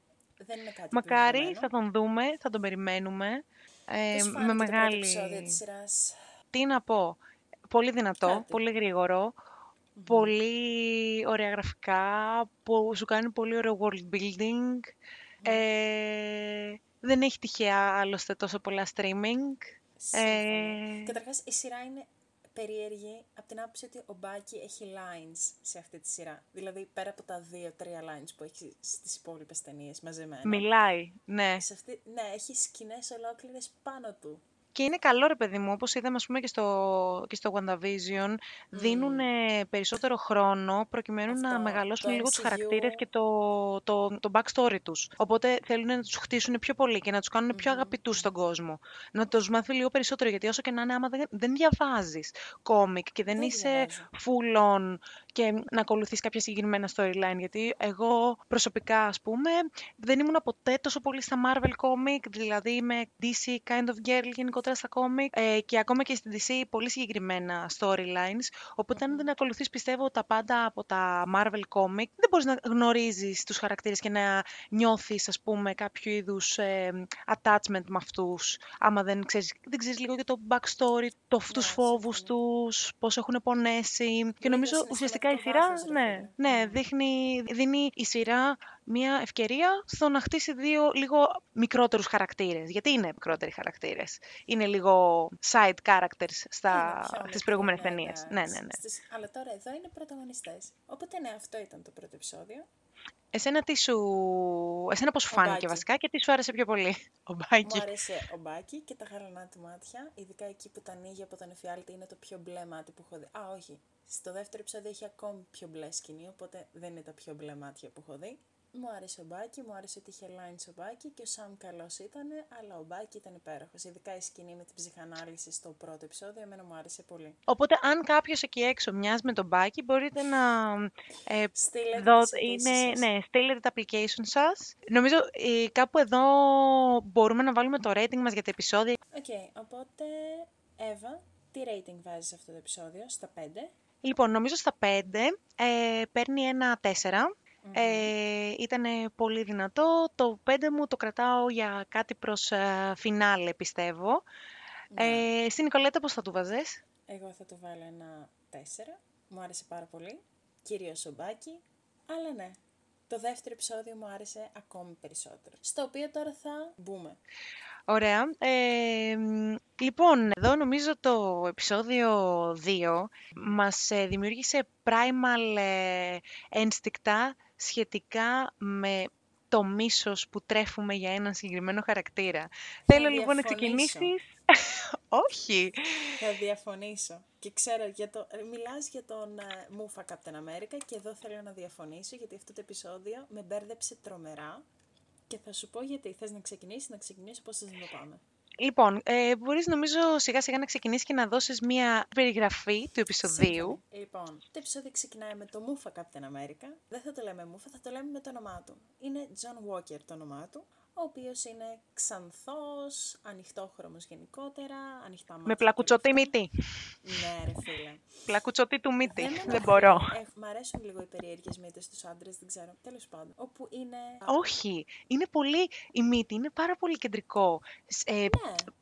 Δεν είναι κάτι Μακάρι, επιβεβαιωμένο. θα τον δούμε, θα τον περιμένουμε. Ε, Πώς με φάνηκε το πρώτο μεγάλη... επεισόδιο της σειράς. Τι να πω. Πολύ δυνατό, Κάτι. πολύ γρήγορο, πολύ ωραία γραφικά, που σου κάνει πολύ ωραίο world building. Ε, δεν έχει τυχαία άλλωστε τόσο πολλά streaming. Σύμφωνοι. Ε, Καταρχάς, η σειρά είναι περίεργη από την άποψη ότι ο Μπάκη έχει lines σε αυτή τη σειρά. Δηλαδή, πέρα από τα δύο-τρία lines που έχει στις υπόλοιπες ταινίες μαζεμένα. μιλάει, ναι. Σε αυτή, ναι, έχει σκηνές ολόκληρες πάνω του. Και είναι καλό ρε παιδί μου, όπως είδαμε ας πούμε και στο, και στο WandaVision, δίνουν περισσότερο χρόνο προκειμένου να Αυτό, μεγαλώσουν το λίγο τους MCU. χαρακτήρες και το, το, το backstory τους. Οπότε θέλουν να τους χτίσουν πιο πολύ και να τους κάνουν πιο αγαπητούς στον κόσμο. Να τους μάθει λίγο περισσότερο, γιατί όσο και να είναι, άμα δεν, δεν διαβάζεις κόμικ και δεν, Δεν είσαι διαβάζω. full on και να ακολουθείς κάποια συγκεκριμένα storyline. Γιατί εγώ προσωπικά, ας πούμε, δεν ήμουν ποτέ τόσο πολύ στα Marvel comic, δηλαδή είμαι DC kind of girl γενικότερα στα comic ε, και ακόμα και στην DC πολύ συγκεκριμένα storylines. Οπότε αν δεν ακολουθείς πιστεύω τα πάντα από τα Marvel comic, δεν μπορείς να γνωρίζεις τους χαρακτήρες και να νιώθεις ας πούμε κάποιο είδους ε, attachment με αυτούς, άμα δεν ξέρεις, δεν ξέρεις λίγο για το backstory, το, τους φόβους συμφωνώ. τους, πώς έχουν πονέσει. Και νομίζω είναι ουσιαστικά η συναισθηματικό σειρά, βάθος, ρε ναι, φίλε. ναι, δείχνει, δίνει η σειρά μια ευκαιρία στο να χτίσει δύο λίγο μικρότερους χαρακτήρες. Γιατί είναι μικρότεροι χαρακτήρες; Είναι λίγο side characters στα, Είναι πιο στις προηγούμενες μικρό, ναι, ταινίες. ναι. Ναι, ναι, ναι. Στις- Αλλά τώρα εδώ είναι πρωταγωνιστές. Οπότε ναι, αυτό ήταν το πρώτο επεισόδιο. Εσένα τι σου... Εσένα πώς σου Ο φάνηκε Μπάκη. βασικά και τι σου άρεσε πιο πολύ; Ο Μου Μπάκη. άρεσε ο Μπάκη και τα γαλανά του μάτια, ειδικά εκεί που τα ανοίγει από τον εφιάλτη είναι το πιο μπλε μάτι που έχω δει. Α, όχι. Στο δεύτερο επεισόδιο έχει ακόμη πιο μπλε σκηνή, οπότε δεν είναι τα πιο μπλε μάτια που έχω δει. Μου άρεσε ο Μπάκη, μου άρεσε ότι είχε lines ο Μπάκη και ο Σαμ καλός ήταν, αλλά ο Μπάκη ήταν υπέροχος. Ειδικά η σκηνή με την ψυχανάλυση στο πρώτο επεισόδιο, εμένα μου άρεσε πολύ. Οπότε αν κάποιος εκεί έξω μοιάζει με τον Μπάκη, μπορείτε να ε, Στείλετε Δω, τις αιτήσεις είναι, σας. ναι, στείλετε τα application σας. Νομίζω ε, κάπου εδώ μπορούμε να βάλουμε το rating μας για τα επεισόδια. Οκ, οπότε, Εύα, τι rating βάζεις σε αυτό το επεισόδιο, στα 5. Λοιπόν, νομίζω στα 5 ε, παίρνει ένα 4. Ε, ήταν πολύ δυνατό. Το 5 μου το κρατάω για κάτι προς ε, φινάλε, πιστεύω. Ε, στην Νικολέτα πώς θα του βάζες; Εγώ θα του βάλω ένα 4. Μου άρεσε πάρα πολύ. Κυρίως ο Bucky. Αλλά ναι, το δεύτερο επεισόδιο μου άρεσε ακόμη περισσότερο. Στο οποίο τώρα θα μπούμε. Ωραία. Ε, μ, λοιπόν, εδώ νομίζω το επεισόδιο 2 μας ε, δημιούργησε primal ε, ένστικτα σχετικά με το μίσος που τρέφουμε για έναν συγκεκριμένο χαρακτήρα. Θέλω λοιπόν να διαφωνήσω. ξεκινήσεις... [LAUGHS] Όχι. Θα διαφωνήσω. Και ξέρω, για το... ε, μιλάς για τον ε, Μούφα Captain America και εδώ θέλω να διαφωνήσω γιατί αυτό το επεισόδιο με μπέρδεψε τρομερά και θα σου πω γιατί. Θες να ξεκινήσεις, να ξεκινήσω, πώς θες να το πάμε. Λοιπόν, ε, μπορείς νομίζω σιγά σιγά να ξεκινήσεις και να δώσεις μία περιγραφή του επεισοδίου. Σύμφωνοι. Λοιπόν, το επεισόδιο ξεκινάει με το Μούφα Captain America. Δεν θα το λέμε Μούφα, θα το λέμε με το όνομά του. Είναι John Walker το όνομά του, ο οποίος είναι ξανθός, ανοιχτόχρωμος γενικότερα, ανοιχτά μάτια. Με πλακουτσωτή και όλα μύτη. αυτά. Ναι, ρε φίλε. Πλακουτσωτή του μύτη. με Δεν ενοχλεί. μπορώ. Ε, μ' αρέσουν λίγο οι περίεργες μύτες στους άντρες, δεν ξέρω. Τέλος πάντων. Όπου είναι... Όχι. Είναι πολύ... Η μύτη είναι πάρα πολύ κεντρικό σ- ε, Ναι,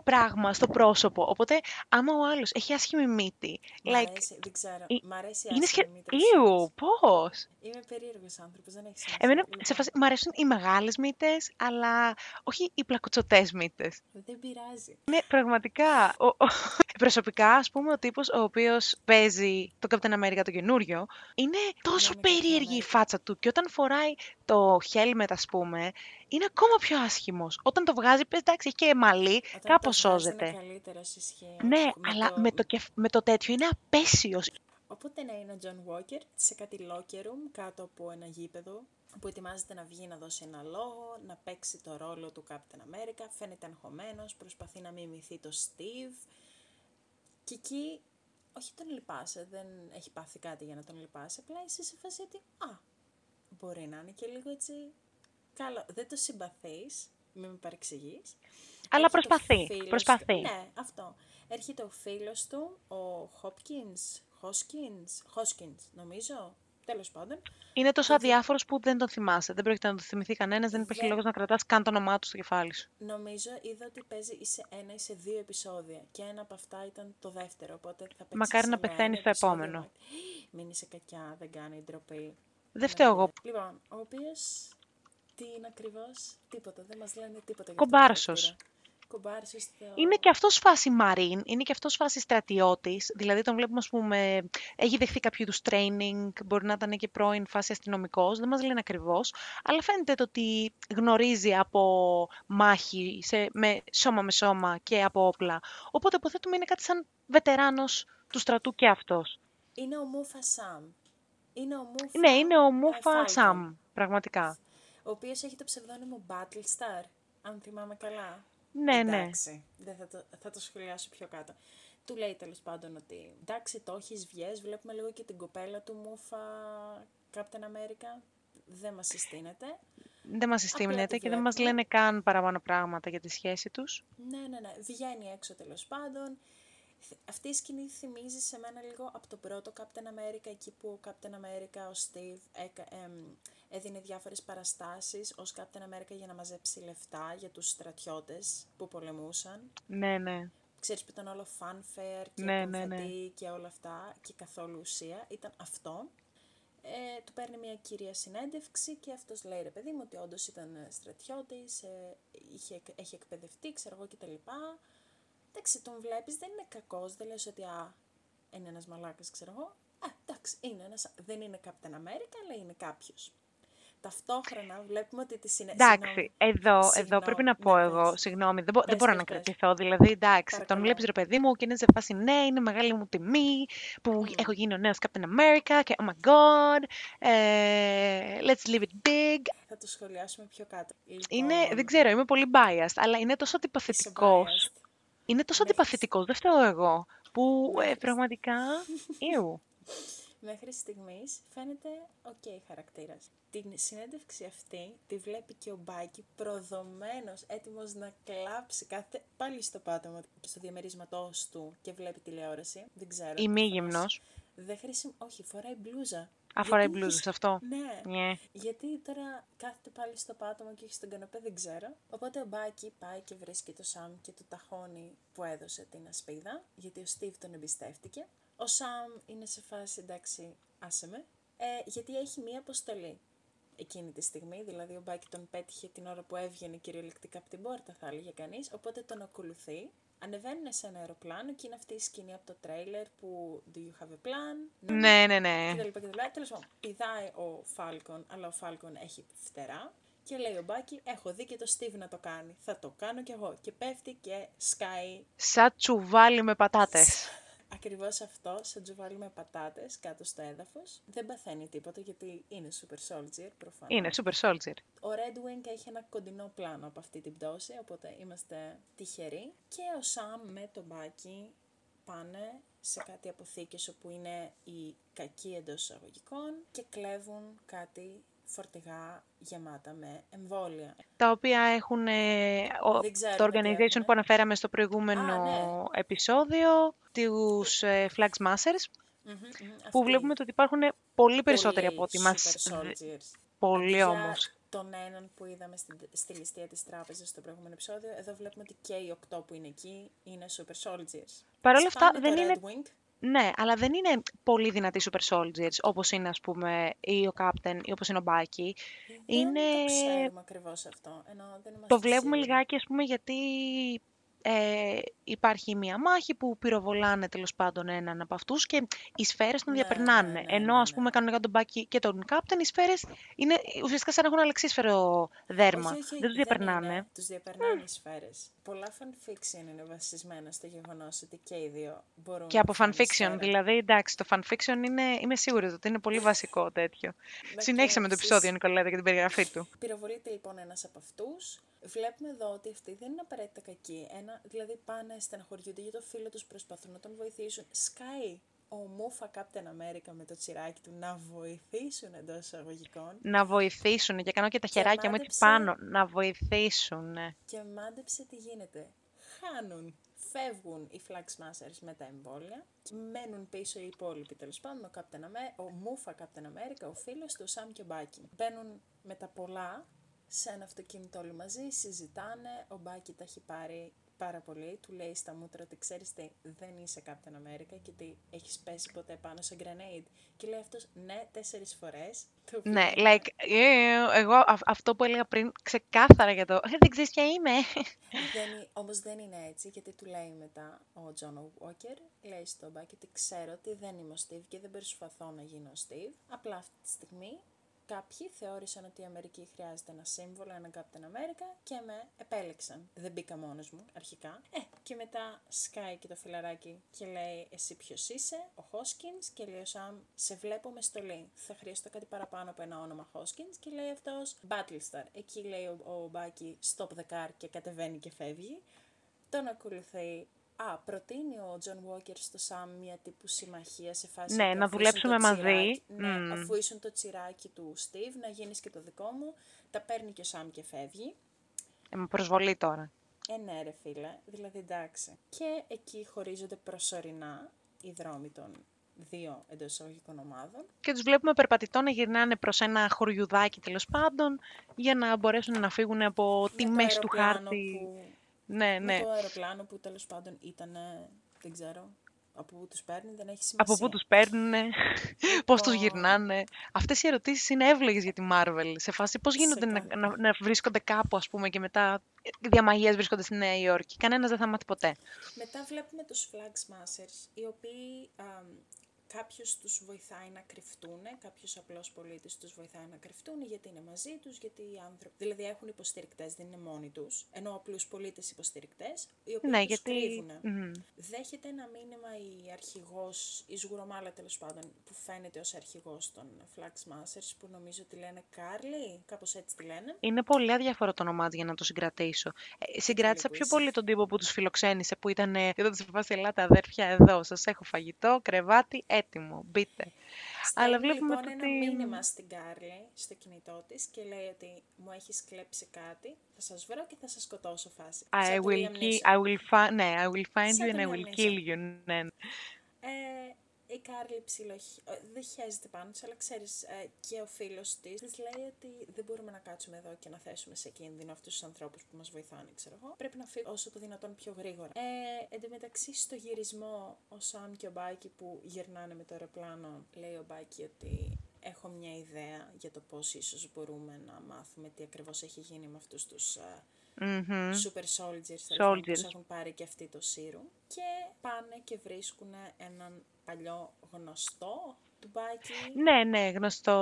πράγμα στο πρόσωπο. Οπότε, άμα ο άλλος έχει άσχημη μύτη... μ' Like, αρέσει, δεν ξέρω. ε, Μ' αρέσει η είναι άσχημη σχε... μύτη της άλλης. Ιου, πώς; Είμαι περίεργος άνθρωπος, δεν έχει σημασία. Εμένα, Λοιπόν, σε φάση, μ' αρέσουν οι μεγάλες μύτες, αλλά όχι οι πλακουτσωτές μύτες. Δεν πειράζει. Ναι, πραγματικά. Ο, ο- [LAUGHS] προσωπικά, ας πούμε, ο τύπος ο οποίος παίζει το Captain America το καινούριο, είναι τόσο είναι Captain περίεργη η America. φάτσα του και όταν φοράει το helmet, ας πούμε, είναι ακόμα πιο άσχημος. Όταν το βγάζει, πες, εντάξει, έχει και μαλλί, Όταν κάπως το βγάζει είναι σώζεται. καλύτερος, ισχύει. Ναι, Με αλλά το- με, το, κεφ- με το τέτοιο είναι απέσιος. Οπότε ναι, είναι ο John Walker σε κάτι locker room κάτω από ένα γήπεδο που ετοιμάζεται να βγει να δώσει ένα λόγο, να παίξει το ρόλο του Captain America, φαίνεται αγχωμένος, προσπαθεί να μιμηθεί το Steve και εκεί όχι τον λυπάσαι, δεν έχει πάθει κάτι για να τον λυπάσαι, απλά είσαι σε φάση ότι α, μπορεί να είναι και λίγο έτσι καλό. Δεν το συμπαθείς, μην με παρεξηγείς. Αλλά Έρχεται ο προσπαθεί, φίλος προσπαθεί. Του, ναι, αυτό. Έρχεται ο φίλος του, ο Hopkins, Hoskins, Hoskins, νομίζω, τέλος πάντων. Είναι τόσο Έτσι. αδιάφορος που δεν τον θυμάσαι. Δεν πρόκειται να τον θυμηθεί κανένας, δεν υπάρχει Δεν- λόγος να κρατάς καν το όνομά του στο κεφάλι σου. Νομίζω είδα ότι παίζει ή σε ένα ή σε δύο επεισόδια και ένα από αυτά ήταν το δεύτερο, οπότε θα παίξει Μακάρι σε να άλλο πεθαίνει ένα στο επεισόδιο, επόμενο. μα- Μην είσαι κακιά, δεν κάνει ντροπή. Δεν φταίω εγώ. Λοιπόν, ο οποίος τι είναι ακριβώς, τίποτα, δεν μας λένε τίποτα. για αυτόν τον Κομπάρσος. χαρακτήρα. Κομπάρσος στο... Είναι και αυτός φάση μαρίν, είναι και αυτός φάση στρατιώτης, δηλαδή τον βλέπουμε ας πούμε, έχει δεχθεί κάποιο είδους training, μπορεί να ήταν και πρώην φάση αστυνομικός, δεν μας λένε ακριβώς, αλλά φαίνεται το ότι γνωρίζει από μάχη, σε, με σώμα με σώμα και από όπλα. Οπότε υποθέτουμε είναι κάτι σαν βετεράνος του στρατού και αυτός. Είναι ο Μούφα Σαμ. Είναι ο Μούφα... Ναι, είναι ο ε, Μούφα Falcon, Σαμ, πραγματικά. Ο οποίος έχει το ψευδόνυμο Battlestar, αν θυμάμαι καλά. Ναι, ναι. Εντάξει, δεν θα το, θα το σχολιάσω πιο κάτω. Του λέει τέλος πάντων ότι εντάξει, το έχεις βγες, βλέπουμε λίγο και την κοπέλα του Μούφα Captain America. Δεν μας συστήνεται. Δεν μας συστήνεται τη και δεν μας βλέπουμε. λένε καν παραπάνω πράγματα για τη σχέση τους. Ναι, ναι, ναι. Βγαίνει έξω τέλος πάντων. Θ- Αυτή η σκηνή θυμίζει σε μένα λίγο από το πρώτο Captain America, εκεί που ο Captain America, ο Steve, έκα, εμ, έδινε διάφορες παραστάσεις ως Captain America για να μαζέψει λεφτά για τους στρατιώτες που πολεμούσαν. Ναι, ναι. Ξέρεις που ήταν όλο fanfare και Ναι, ναι, ναι. κομφετί και όλα αυτά και καθόλου ουσία. Ήταν αυτό. Ε, του παίρνει μια κυρία συνέντευξη και αυτός λέει ρε παιδί μου ότι όντως ήταν ε, στρατιώτης, ε, είχε, έχει εκπαιδευτεί, ξέρω εγώ κτλ. Εντάξει, τον βλέπεις, δεν είναι κακός, δεν λες ότι α, είναι ένας μαλάκας, ξέρω εγώ. Α, εντάξει, είναι ένας, δεν είναι Captain America, αλλά είναι κάποιος. Ταυτόχρονα βλέπουμε ότι τη συνέ... Εντάξει, εδώ, εδώ Συγγνώμη, πρέπει να πω ναι, εγώ, πες. συγγνώμη, δεν, μπο- δεν Πες, μπορώ πες, να πες. κρατηθώ. Δηλαδή, εντάξει, τον Παρακαλώ. βλέπεις ρε παιδί μου και είναι σε φάση ναι, είναι μεγάλη μου τιμή που έχει γίνει ο νέος Captain America και oh my god, ε, let's leave it be. Θα το σχολιάσουμε πιο κάτω. Είναι, Λοιπόν, δεν ξέρω, είμαι πολύ biased, αλλά είναι τόσο είσαι αντιπαθητικός. biased. Είναι τόσο Μέχρι- αντιπαθητικός, δεν φταίω εγώ, που ε, Μέχρι- πραγματικά, [LAUGHS] ιου. Μέχρι στιγμής φαίνεται οκ χαρακτήρας. Την συνέντευξη αυτή τη βλέπει και ο Bucky προδομένος, έτοιμος να κλάψει κάθε πάλι στο πάτωμα στο διαμερίσματός του και βλέπει τηλεόραση. Δεν ξέρω. τι Ημίγυμνος, φοράς. Δεν χρησιμο... Όχι, φοράει μπλούζα. Αφορά η Γιατί μπλούζα έχεις- σε αυτό. Ναι. Ναι. Γιατί τώρα κάθεται πάλι στο πάτωμα και έχεις στον καναπέ, δεν ξέρω. Οπότε ο Μπάκη πάει και βρίσκει το Σαμ και του ταχώνει που έδωσε την ασπίδα, γιατί ο Στίβ τον εμπιστεύτηκε. Ο Σαμ είναι σε φάση, εντάξει, άσε με, ε, γιατί έχει μία αποστολή εκείνη τη στιγμή, δηλαδή ο Μπάκη τον πέτυχε την ώρα που έβγαινε κυριολεκτικά από την πόρτα, θα έλεγε κανείς, οπότε τον ακολουθεί. Ανεβαίνουν σε ένα αεροπλάνο και είναι αυτή η σκηνή από το τρέιλερ που Do you have a plan? Ναι, ναι, ναι. κτλ. κτλ. Τέλος πάντων, πηδάει ο Falcon, αλλά ο Falcon έχει φτερά Και λέει ο Bucky, έχω δει και το Steve να το κάνει. Θα το κάνω κι εγώ. Και πέφτει και σκάει. Σαν τσουβάλι με πατάτες. Ακριβώς αυτό, σαν τσουβάλι με πατάτες κάτω στο έδαφος. Δεν παθαίνει τίποτα γιατί είναι super soldier προφανώς. Είναι super soldier. Ο Red Wing έχει ένα κοντινό πλάνο από αυτή την πτώση, οπότε είμαστε τυχεροί. Και ο Σαμ με τον Bucky πάνε σε κάτι αποθήκες όπου είναι οι κακοί εντός εισαγωγικών και κλέβουν κάτι φορτηγά γεμάτα με εμβόλια. Τα οποία έχουν ε, ο- Δεν ξέρουμε το τι organization έχουνε. που αναφέραμε στο προηγούμενο Α, ναι. επεισόδιο, τους ε, Flag Smashers, Μμμ, μμμ, που αυτοί. βλέπουμε ότι υπάρχουν πολύ περισσότεροι Πολύ από ό,τι μας... super soldiers. Πολύ Για όμως. τον έναν που είδαμε στην, στη ληστεία της τράπεζας στο προηγούμενο επεισόδιο, εδώ βλέπουμε ότι και οι οκτώ που είναι εκεί είναι super soldiers. Παρ' όλα αυτά Σπάνε δεν το είναι Red Wing. Ναι, αλλά δεν είναι πολύ δυνατοί super soldiers, όπως είναι, ας πούμε, ή ο Captain ή όπως είναι ο Bucky. Είναι... Δεν το ξέρουμε ακριβώς αυτό. Ενώ δεν είμαστε Το βλέπουμε σίγουροι. λιγάκι, ας πούμε, γιατί ε, υπάρχει μία μάχη που πυροβολάνε τέλος πάντων έναν από αυτούς και οι σφαίρες τον Ναι, διαπερνάνε. ναι, ναι, Ενώ, ναι, ας πούμε, κανονικά τον Bucky και τον Captain, οι σφαίρες είναι ουσιαστικά σαν να έχουν αλεξίσφαιρο δέρμα. Όχι, όχι, δεν τους διαπερνάνε. Είναι. Τους διαπερνάνε οι σφαίρες. Πολλά fanfiction είναι βασισμένα στο γεγονός ότι και οι δύο μπορούν Και να από φάνε fanfiction, σφαίρα. δηλαδή, εντάξει, το fanfiction είναι, είμαι σίγουρη ότι είναι πολύ βασικό τέτοιο. [LAUGHS] Μα Συνέχισε και με το εσείς- επεισόδιο, Νικολέτα, και την περιγραφή του. Πυροβολείται λοιπόν ένας από αυτούς. Βλέπουμε εδώ ότι αυτοί δεν είναι απαραίτητα κακοί. Ένα, δηλαδή πάνε, στεναχωριούνται για το φίλο τους, προσπαθούν να τον βοηθήσουν. Σκάει ο Μούφα Captain America με το τσιράκι του να βοηθήσουν εντός εισαγωγικών. Να βοηθήσουν και κάνω και τα χεράκια μου έτσι μάντεψε- πάνω. Να βοηθήσουν. ναι. Και μάντεψε τι γίνεται. Χάνουν. Φεύγουν οι Flag Smashers με τα εμβόλια. και Μένουν πίσω οι υπόλοιποι τέλος πάντων. Ο, Captain Amer- ο Μούφα Captain America, ο φίλος του, ο Σαμ και ο Μπάκι. Μπαίνουν με τα πολλά σε ένα αυτοκίνητο όλοι μαζί, συζητάνε. Ο Μπάκι τα έχει πάρει πάρα πολύ. Του λέει στα μούτρα ότι ξέρεις τι, δεν είσαι Captain America και ότι έχεις πέσει ποτέ πάνω σε grenade. Και λέει αυτός ναι, τέσσερις φορές. Ναι, like, ε, εγώ αυ- αυτό που έλεγα πριν ξεκάθαρα για το «Ε, δεν ξέρεις ποια είμαι. Δεν, όμως δεν είναι έτσι, γιατί του λέει μετά ο John Walker, λέει στον Bucky ότι ξέρω ότι δεν είμαι ο Steve και δεν προσπαθώ να γίνω ο Steve. Απλά αυτή τη στιγμή κάποιοι θεώρησαν ότι η Αμερική χρειάζεται ένα σύμβολο, ένα Captain America και με επέλεξαν. Δεν μπήκα μόνος μου αρχικά. Ε, και μετά σκάει και το φιλαράκι και λέει εσύ ποιος είσαι, ο Hoskins και λέει ο Σαμ σε βλέπω με στολή. Θα χρειαστώ κάτι παραπάνω από ένα όνομα Hoskins και λέει αυτός Battlestar. Εκεί λέει ο, ο Bucky stop the car και κατεβαίνει και φεύγει. Τον ακολουθεί. Α, προτείνει ο John Walker στο Σαμ μια τύπου συμμαχία σε φάση. Ναι, ότι να αφού δουλέψουμε ήσουν το μαζί. τσιράκι- Ναι, Μμμ. αφού ήσουν το τσιράκι του Steve, να γίνεις και το δικό μου. Τα παίρνει και ο Σαμ και φεύγει. Ε, με προσβολή τώρα. Ε, ναι, ρε φίλε, δηλαδή εντάξει. Και εκεί χωρίζονται προσωρινά οι δρόμοι των δύο εντός εισαγωγικών ομάδων. Και τους βλέπουμε περπατητοί να γυρνάνε προς ένα χωριουδάκι τέλος πάντων για να μπορέσουν να φύγουν από τη Με το μέση του αεροπλάνο χάρτη. Που, Ναι, ναι. Με το αεροπλάνο που τέλος πάντων ήταν, δεν ξέρω, από πού τους παίρνει, δεν έχει σημασία. Από πού τους παίρνουν, πώς τους Λοιπόν. γυρνάνε. Αυτές οι ερωτήσεις είναι εύλογες για τη Marvel. Σε φάση πώς γίνονται να, Ξεκάθαρα. να, να βρίσκονται κάπου ας πούμε και μετά διαμαγείας βρίσκονται στη Νέα Υόρκη. Κανένας δεν θα μάθει ποτέ. Μετά βλέπουμε τους Flag Smashers, οι οποίοι α, κάποιος τους βοηθάει να κρυφτούν, κάποιος απλός πολίτης τους βοηθάει να κρυφτούν, γιατί είναι μαζί τους, γιατί οι άνθρωποι, δηλαδή έχουν υποστηρικτές, δεν είναι μόνοι τους, ενώ απλούς πολίτες υποστηρικτές, οι οποίοι Ναι, τους γιατί... κρύβουν. Μμμ. Δέχεται ένα μήνυμα η αρχηγός, η Σγουρομάλα τέλος πάντων, που φαίνεται ως αρχηγός των Flag Smashers, που νομίζω ότι λένε Karli, κάπως έτσι τη λένε. Είναι πολύ αδιαφορό το όνομά της για να το συγκρατήσω. Ε, συγκράτησα που πιο είσαι. πολύ τον τύπο που τους φιλοξένησε, που ήταν ε, ήταν σε φάση «Ελάτε αδέρφια εδώ, σας έχω φαγητό, κρεβάτι, έτοιμο, μπείτε». Στέλνει, Αλλά βλέπουμε λοιπόν το ένα ότι- μήνυμα στην Karli στο κινητό της και λέει ότι μου έχει κλέψει κάτι, θα σας βρω και θα σας σκοτώσω φάση. I Σαν το will, Liam kill, Neeson. I will find, ναι, I will find Σαν you το and I Liam will Neeson. kill you. Ναι. Ε, η Κάρλι ψιλοχ... ε, δεν χαίζεται πάνω της, αλλά ξέρεις, ε, και ο φίλος της της λέει ότι δεν μπορούμε να κάτσουμε εδώ και να θέσουμε σε κίνδυνο αυτούς τους ανθρώπους που μας βοηθάνε, ξέρω εγώ. Πρέπει να φύγουμε όσο το δυνατόν πιο γρήγορα. Ε, εν τω μεταξύ, στο γυρισμό, ο Σαμ και ο Μπάκη που γυρνάνε με το αεροπλάνο, λέει ο Μπάκη ότι έχω μια ιδέα για το πώς ίσως μπορούμε να μάθουμε τι ακριβώς έχει γίνει με αυτούς τους ε, Μμμ. super soldiers, τέλος πάντων, που Soldiers. τους έχουν πάρει και αυτοί το σύρου και πάνε και βρίσκουν έναν παλιό γνωστό του Μπάκη. Ναι, ναι, γνωστό.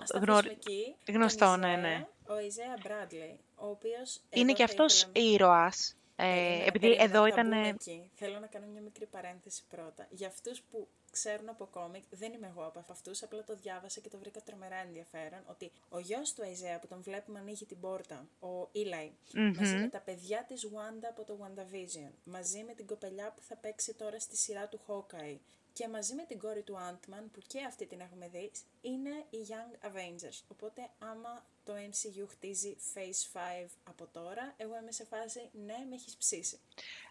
Να σταθούμε γνωρι- εκεί, γνωστό, τον ναι, Ισραήλ, ναι. ο Ο Ιζέα Μπράντλεϊ, ο οποίος... Είναι εδώ και θα αυτός ήθελα- ήρωας. Ε, Περίμενε, επειδή περίμενε, εδώ θα ήταν... μπούμε εκεί. Θέλω να κάνω μια μικρή παρένθεση πρώτα. Για αυτούς που ξέρουν από κόμικ, δεν είμαι εγώ από αυτούς, απλά το διάβασα και το βρήκα τρομερά ενδιαφέρον, ότι ο γιος του Αιζέα που τον βλέπουμε ανοίγει την πόρτα, ο Eli, μαζί με τα παιδιά της Wanda από το WandaVision, μαζί με την κοπελιά που θα παίξει τώρα στη σειρά του Hawkeye και μαζί με την κόρη του Ant-Man, που και αυτή την έχουμε δει, είναι οι Young Avengers. Οπότε άμα το MCU χτίζει Phase 5 από τώρα, εγώ είμαι σε φάση, ναι, με έχεις ψήσει.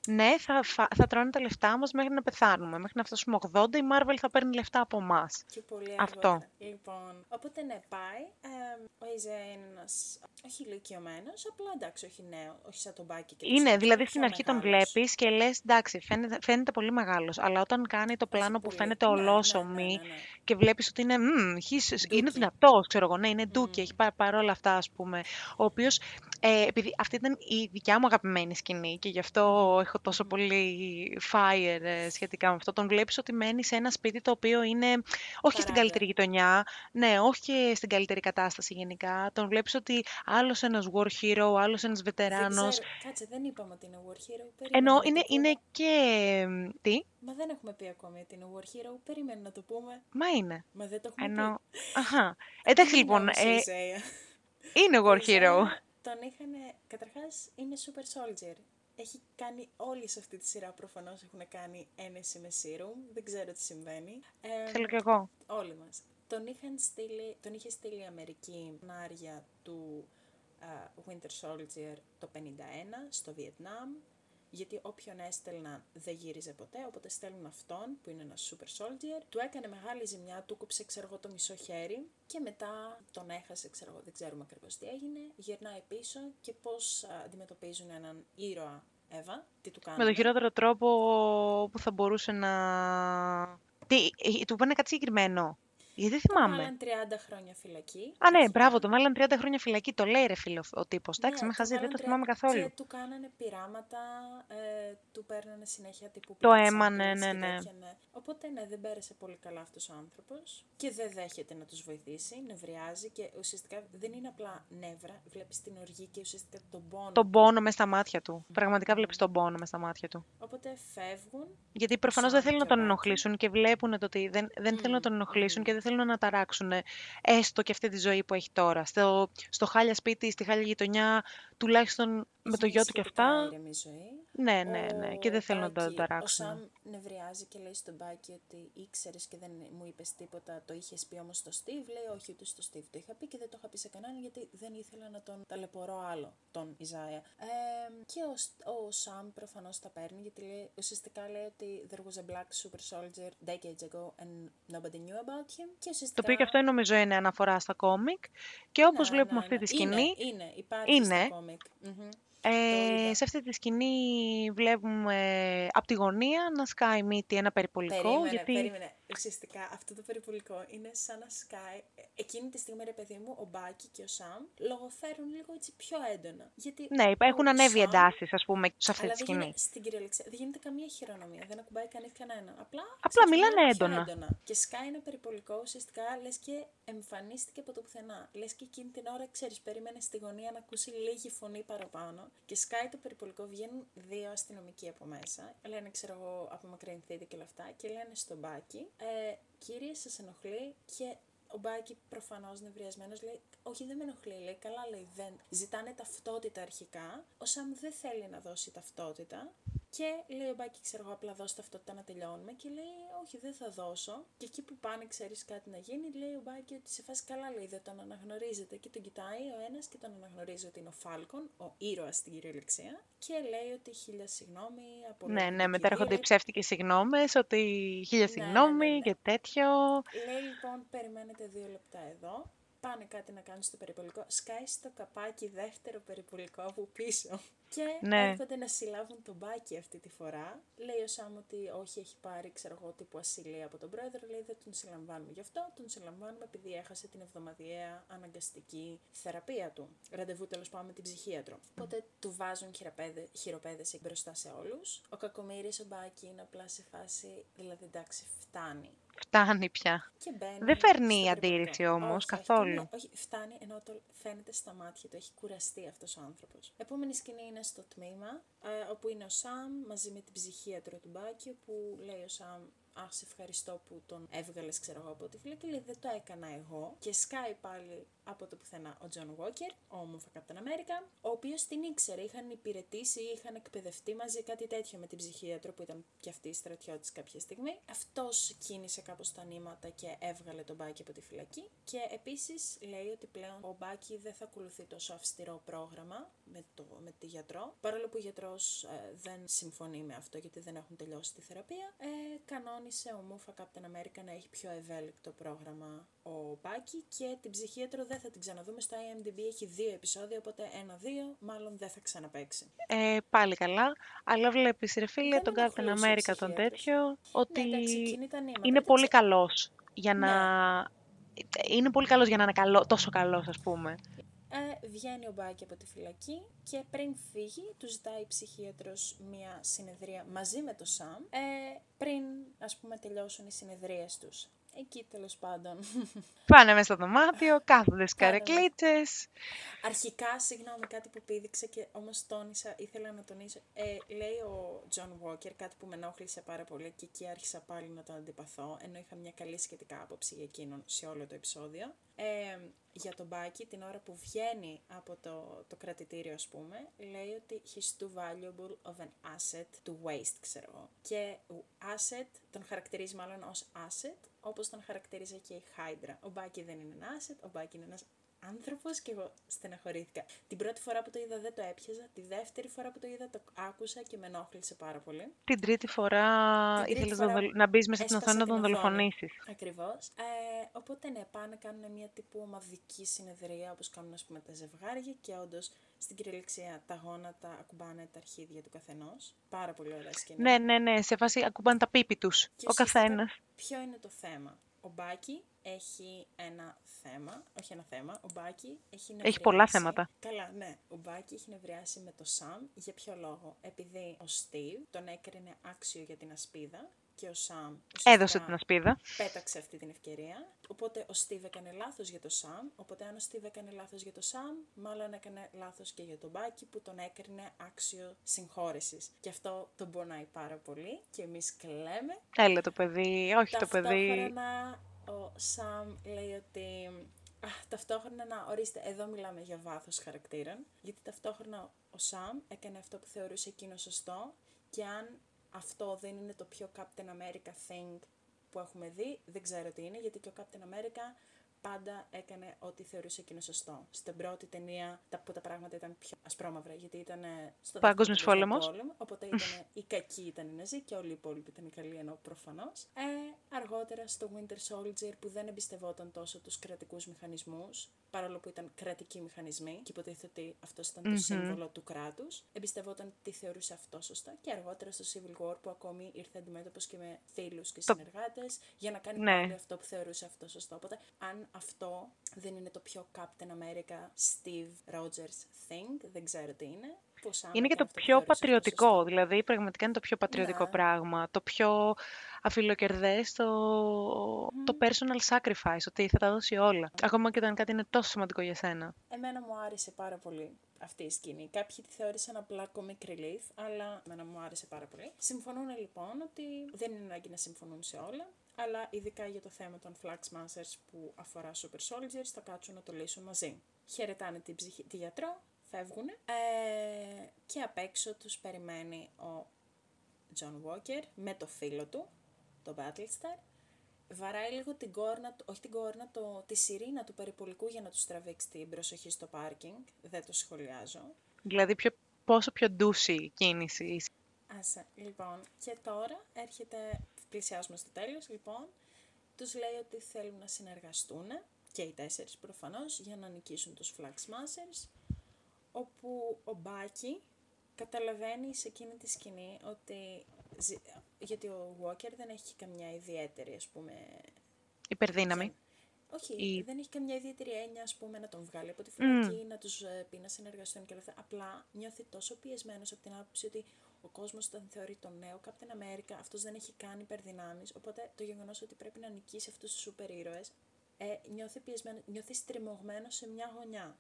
Ναι, θα, φα- θα τρώνε τα λεφτά μας μέχρι να πεθάνουμε. Μέχρι να φτάσουμε 80, η Marvel θα παίρνει λεφτά από εμά. Και πολύ Αυτό. αργότερα. Λοιπόν, οπότε ναι, πάει. Ε, ο Ιζέ είναι ένας, όχι ηλικιωμένο, απλά εντάξει, όχι νέο, όχι σαν τον Μπάκι και το Είναι, Σάκη, δηλαδή πιο στην αρχή τον μεγάλος. βλέπεις και λες, εντάξει, φαίνεται, φαίνεται πολύ μεγάλος, αλλά όταν κάνει το πλάνο που πολύ. φαίνεται Ναι, ναι, ολόσωμη ναι, ναι, ναι. και βλέπεις ότι είναι, «Μμμ, he's- είναι Ντούκι. δυνατός, ξέρω εγώ, ναι, είναι ντούκι, έχει πα- παρόλα αυτά, ας πούμε, ο οποίος, ε, επειδή αυτή ήταν η δικιά μου αγαπημένη σκηνή και γι' αυτό έχω τόσο πολύ fire ε, σχετικά με αυτό, τον βλέπεις ότι μένει σε ένα σπίτι το οποίο είναι, όχι στην Παράγκα. καλύτερη γειτονιά, ναι, όχι και στην καλύτερη κατάσταση γενικά, τον βλέπεις ότι άλλος ένας war hero, άλλος ένας Δεν βετεράνος, ξέρω, κάτσε, δεν είπαμε ότι είναι War Hero. Περίμενε ενώ να το είναι, πούμε. είναι και... μ, Τι; Μα δεν έχουμε πει ακόμη ότι είναι War Hero. Περίμενε να το πούμε. Μα είναι. Μα δεν το έχουμε Ενώ... πει. Αχα. Εντάξει Είναι λοιπόν, όμως ο ε, Ισaiah. είναι War Ο Hero. Isaiah Τον είχαν, καταρχάς είναι Super Soldier. Έχει κάνει όλοι σε αυτή τη σειρά προφανώς έχουν κάνει ένεση με serum. Δεν ξέρω τι συμβαίνει. Ε, Θέλω κι εγώ. όλοι μας. Τον, είχαν στείλει, τον είχε στείλει η Αμερική νάρια του α, Winter Soldier το 51 στο Βιετνάμ, γιατί όποιον έστελναν δεν γύριζε ποτέ, οπότε στέλνουν αυτόν που είναι ένας super soldier. Του έκανε μεγάλη ζημιά, του κόψε ξέρω εγώ το μισό χέρι και μετά τον έχασε, ξέρω εγώ, δεν ξέρουμε ακριβώς τι έγινε. Γυρνάει πίσω και πώς α, αντιμετωπίζουν έναν ήρωα Εύα, τι του κάνουν. Με τον χειρότερο τρόπο που θα μπορούσε να... Τι, ε, του πάνε κάτι συγκεκριμένο. Γιατί δεν θυμάμαι. Βάλαν 30 χρόνια φυλακή. Α, ναι, αρχικά. μπράβο, τον βάλαν 30 χρόνια φυλακή. Το λέει ρε φίλο ο τύπος. Εντάξει, Ναι, με του χαζεί, δεν βάλαν το τρία- θυμάμαι καθόλου. Και του κάνανε πειράματα, ε, του παίρνανε συνέχεια τύπου Το blood αίμα, ναι, samples ναι, και ναι. τέτοια, ναι. Οπότε ναι, δεν πέρασε πολύ καλά αυτός ο άνθρωπος και δεν δέχεται να τους βοηθήσει, νευριάζει και ουσιαστικά δεν είναι απλά νεύρα, βλέπεις την οργή και ουσιαστικά τον πόνο. Τον πόνο μες στα μάτια του. Πραγματικά βλέπεις τον πόνο μες στα μάτια του. Οπότε φεύγουν, Γιατί προφανώς δεν Σαν θέλουν να και ο τον Μπάκη. ενοχλήσουν και βλέπουν το ότι δεν, δεν θέλουν να τον ενοχλήσουν και δεν θέλουν να ταράξουν έστω και αυτή τη ζωή που έχει τώρα. Στο, στο χάλια σπίτι, στη χάλια γειτονιά, τουλάχιστον με το είχε γιο του και σχετικά αυτά. ήρεμη ζωή. Ναι, ναι, ναι. Και δεν Ο θέλουν να τον Μπάκη- Ο ταράξουν. Σαμ νευριάζει και λέει στον Μπάκη ότι ήξερες και δεν μου είπες τίποτα. Το είχες πει όμως στο Στίβ. Λέει όχι, ούτε στο Στίβ το είχα πει και δεν το είχα πει σε κανέναν γιατί δεν ήθελα να τον ταλαιπωρώ άλλο, τον Ιζάια. Ε, και ο, Σ- ο Σαμ προφανώς τα παίρνει γιατί λέει, ουσιαστικά λέει ότι there was a black super soldier decades ago and nobody knew about him. Και Το ουσιαστικά. οποίο και αυτό νομίζω είναι αναφορά στα κόμικ. Και όπως Ναι, βλέπουμε ναι, αυτή ναι. τη σκηνή, Είναι, είναι υπάρχει είναι. στο κόμικ. Μμμ. ε, είδα. σε αυτή τη σκηνή βλέπουμε από τη γωνία να σκάει μύτη ένα περιπολικό. Περίμενε, γιατί... περίμενε. Ουσιαστικά αυτό το περιπολικό είναι σαν να σκάει. ε, Εκείνη τη στιγμή, ρε παιδί μου, ο Μπάκι και ο Σαμ λογοφέρουν λίγο έτσι πιο έντονα. Γιατί Ναι, ο έχουν ανέβει Σαμ- εντάσεις, ας πούμε, σε αυτή Αλλά τη δεν σκηνή. γίνεται, στην κυριολεξία δεν γίνεται καμία χειρονομία. Δεν ακουμπάει κανείς κανέναν. Απλά, Απλά ξέρεις, μιλάνε πιο έντονα. Και σκάει ένα περιπολικό ουσιαστικά λες και εμφανίστηκε από το πουθενά. Λες και εκείνη την ώρα, ξέρεις, περίμενε στη γωνία να ακούσει λίγη φωνή παραπάνω. Και σκάει το περιπολικό, βγαίνουν δύο αστυνομικοί από μέσα. Λένε, ξέρω εγώ, απομακρυνθείτε και όλα αυτά. Και λένε στον Μπάκι, ε, κύριε, σας ενοχλεί και ο Μπάκι προφανώς νευριασμένος λέει: Όχι, δεν με ενοχλεί. Λέει: Καλά, λέει: Δεν. Ζητάνε ταυτότητα αρχικά. Ο Σαμ δεν θέλει να δώσει ταυτότητα. Και λέει ο Μπάκι, ξέρω εγώ, απλά δώσει ταυτότητα να τελειώνουμε. Και λέει: Όχι, δεν θα δώσω. Και εκεί που πάνε, ξέρεις κάτι να γίνει, λέει ο Μπάκι ότι σε φάση καλά, λέει: Δεν τον αναγνωρίζετε. Και τον κοιτάει ο ένας και τον αναγνωρίζει ότι είναι ο Φάλκον, ο ήρωας στην κυριολεξία. Και λέει ότι χίλια συγγνώμη. από Ναι, λόγω ναι, του μετά έρχονται οι κυρίου». ψεύτικες συγγνώμες, ότι χίλια Ναι, ναι, συγγνώμη ναι, ναι. και τέτοιο. Λέει λοιπόν, περιμένετε δύο λεπτά εδώ. Πάνε κάτι να κάνουν στο περιπολικό. Σκάει στο καπάκι δεύτερο περιπολικό από πίσω. Και Ναι. έρχονται να συλλάβουν τον Μπάκι αυτή τη φορά. Λέει ο Σάμ ότι όχι, έχει πάρει, ξέρω εγώ, τύπου ασυλία από τον πρόεδρο. Λέει δεν τον συλλαμβάνουμε γι' αυτό. Τον συλλαμβάνουμε επειδή έχασε την εβδομαδιαία αναγκαστική θεραπεία του. Ραντεβού τέλος πάντων με την ψυχίατρο. Οπότε του βάζουν χειροπέδες, χειροπέδεση μπροστά σε όλους. Ο κακομοίρης ο Μπάκι είναι απλά σε φάση, δηλαδή εντάξει, φτάνει. Φτάνει πια. Και μπαίνει Δεν φέρνει στο αντίρρηση περιπολικό. όμως, Όχι, όχι, καθόλου. ναι, όχι, φτάνει ενώ το φαίνεται στα μάτια του. Έχει κουραστεί αυτός ο άνθρωπος. Επόμενη σκηνή είναι στο τμήμα, ε, όπου είναι ο Σαμ μαζί με την ψυχίατρο του Bucky, που λέει ο Σαμ Αχ, σε ευχαριστώ που τον έβγαλες, ξέρω εγώ, από τη φυλακή. Λέει, δεν το έκανα εγώ. Και σκάει πάλι από το πουθενά ο John Walker, ο όμορφα Captain America, ο οποίος την ήξερε. Είχαν υπηρετήσει ή είχαν εκπαιδευτεί μαζί κάτι τέτοιο με την ψυχίατρο που ήταν και αυτή στρατιώτης κάποια στιγμή. Αυτός κίνησε κάπως τα νήματα και έβγαλε τον Bucky από τη φυλακή. Και επίσης λέει ότι πλέον ο Bucky δεν θα ακολουθεί τόσο αυστηρό πρόγραμμα με, το, με τη γιατρό. Παρόλο που ο γιατρός δεν συμφωνεί με αυτό γιατί δεν έχουν τελειώσει τη θεραπεία, ε, κανόνισε ο Μούφα Captain America να έχει πιο ευέλικτο πρόγραμμα ο Μπάκη και την ψυχίατρο δεν θα την ξαναδούμε στο IMDb. Έχει δύο επεισόδια, οπότε ένα-δύο μάλλον δεν θα ξαναπαίξει. Ε, πάλι καλά. Αλλά βλέπεις ρε φίλε Δεν τον με Captain ενοχλούσε ο America τον ψυχίατρος. τέτοιο ότι Ναι, εντάξει, εκείνη τα νήματα, είναι δεν πολύ ξέρω. καλός για να... Είναι πολύ καλός για να είναι καλό, τόσο καλός ας πούμε. Ε, βγαίνει ο Bucky από τη φυλακή και πριν φύγει του ζητάει η ψυχίατρος μια συνεδρία μαζί με το Σαμ ε, πριν ας πούμε τελειώσουν οι συνεδρίες τους. Εκεί τέλος πάντων. Πάνε μέσα στο δωμάτιο, [LAUGHS] κάθονται στις Πάνε καρεκλίτσες. Αρχικά, συγγνώμη, κάτι που πήδηξε και όμως τόνισα, ήθελα να τονίσω. Ε, λέει ο John Walker κάτι που με ενόχλησε πάρα πολύ και εκεί άρχισα πάλι να τον αντιπαθώ, ενώ είχα μια καλή σχετικά άποψη για εκείνον σε όλο το επεισόδιο. Ε, για τον Μπάκη, την ώρα που βγαίνει από το, το κρατητήριο, ας πούμε, λέει ότι he's too valuable of an asset to waste, ξέρω εγώ. Και ο asset τον χαρακτηρίζει μάλλον ως asset, όπως τον χαρακτηρίζει και η Hydra. Ο Μπάκη δεν είναι ένα asset, ο Μπάκη είναι ένας άνθρωπος και εγώ στεναχωρήθηκα. Την πρώτη φορά που το είδα δεν το έπιαζα, τη δεύτερη φορά που το είδα το άκουσα και με ενόχλησε πάρα πολύ. Την τρίτη φορά Την τρίτη ήθελες φορά να, δολ- να μπεις μέσα στην έσπασα οθόνη να την τον οθόνη. δολοφονήσεις. Ακριβώς. Ε, οπότε ναι, πάνε να κάνουν μια τύπου ομαδική συνεδρία όπως κάνουν ας πούμε τα ζευγάρια και όντως στην κυριολεξία τα γόνατα ακουμπάνε τα αρχίδια του καθενός. Πάρα πολύ ωραία σκηνή. Ναι, ναι, ναι, σε φάση ακουμπάνε τα πίπη τους, Και ο ουσιαστικά καθένας. Ποιο είναι το θέμα. Ο Μπάκη έχει ένα θέμα, όχι ένα θέμα, ο Μπάκη έχει νευριάσει. πολλά θέματα. Καλά, ναι. Ο Μπάκη έχει νευριάσει με το Σαμ. Για ποιο λόγο; Επειδή ο Στίβ τον έκρινε άξιο για την ασπίδα και ο Σαμ Έδωσε ουσιαστικά την ασπίδα. πέταξε αυτή την ευκαιρία. Οπότε ο Στίβ έκανε λάθος για το Σαμ. Οπότε αν ο Στίβ έκανε λάθος για το Σαμ, μάλλον έκανε λάθος και για τον Μπάκη που τον έκρινε άξιο συγχώρεσης. Και αυτό τον πονάει πάρα πολύ και εμείς κλαίμε. Έλα το παιδί, όχι το παιδί. Ταυτόχρονα ο Σαμ λέει ότι... Α, ταυτόχρονα να ορίστε, εδώ μιλάμε για βάθος χαρακτήρων, γιατί ταυτόχρονα ο Σαμ έκανε αυτό που θεωρούσε εκείνο σωστό και αν αυτό δεν είναι το πιο Captain America thing που έχουμε δει, δεν ξέρω τι είναι, γιατί και ο Captain America πάντα έκανε ό,τι θεωρούσε εκείνο σωστό. Στην πρώτη ταινία τα, που τα πράγματα ήταν πιο ασπρόμαυρα, γιατί ήταν ε, στο Παγκόσμιος δεύτερο παγκόσμιος πόλεμος. πόλεμο, οπότε ήταν οι κακοί ήταν οι Ναζί και όλοι οι υπόλοιποι ήταν οι καλοί, ενώ προφανώς. Ε, αργότερα στο Winter Soldier που δεν εμπιστευόταν τόσο τους κρατικούς μηχανισμούς, παρόλο που ήταν κρατικοί μηχανισμοί και υποτίθεται ότι αυτός ήταν το σύμβολο του κράτους, εμπιστευόταν τι θεωρούσε αυτό σωστά. Και αργότερα στο Civil War που ακόμη ήρθε αντιμέτωπος και με φίλους και Το- συνεργάτες για να κάνει Ναι. πάλι αυτό που θεωρούσε αυτό σωστό. Οπότε, αν αυτό δεν είναι το πιο Captain America Steve Rogers thing, δεν ξέρω τι είναι. Πώς άμα Είναι και το αυτό που πιο θεωρούσε αυτό πατριωτικό, σωστό. δηλαδή πραγματικά είναι το πιο πατριωτικό Ναι. πράγμα. Το πιο αφιλοκερδές, το, το personal sacrifice, ότι θα τα δώσει όλα. Ακόμα και όταν κάτι είναι τόσο σημαντικό για σένα. Εμένα μου άρεσε πάρα πολύ αυτή η σκηνή. Κάποιοι τη θεώρησαν απλά comic relief, αλλά εμένα μου άρεσε πάρα πολύ. Συμφωνούν λοιπόν ότι δεν είναι ανάγκη να συμφωνούν σε όλα, αλλά ειδικά για το θέμα των Flag Smashers που αφορά Super Soldiers θα κάτσουν να το λύσουν μαζί. Χαιρετάνε την ψυχη... τη γιατρό, φεύγουν ε, και απ' έξω τους περιμένει ο John Walker με το φίλο του, το Battlestar. Βαράει λίγο την κόρνα, του- όχι την κόρνα, το, τη σιρήνα του περιπολικού για να τους τραβήξει την προσοχή στο πάρκινγκ. Δεν το σχολιάζω. Δηλαδή πιο, πόσο πιο ντούσι κίνηση. Άσε, λοιπόν, και τώρα έρχεται, πλησιάζουμε στο τέλος, λοιπόν, τους λέει ότι θέλουν να συνεργαστούν, και οι τέσσερις προφανώς, για να νικήσουν τους Flag Smashers, όπου ο Μπάκη καταλαβαίνει σε εκείνη τη σκηνή ότι. Γιατί ο Walker δεν έχει καμιά ιδιαίτερη, ας πούμε. Υπερδύναμη. Όχι, η... δεν έχει καμιά ιδιαίτερη έννοια, ας πούμε, να τον βγάλει από τη φυλακή, mm. να τους ε, πει να συνεργαστούν και όλα αυτά. Απλά νιώθει τόσο πιεσμένος από την άποψη ότι ο κόσμος τον θεωρεί τον νέο Captain America, αυτός δεν έχει κάνει υπερδυνάμεις. Οπότε το γεγονός ότι πρέπει να νικήσει αυτούς τους σούπερ ήρωε, ε, νιώθει πιεσμένος, νιώθει στριμωγμένος σε μια γωνιά.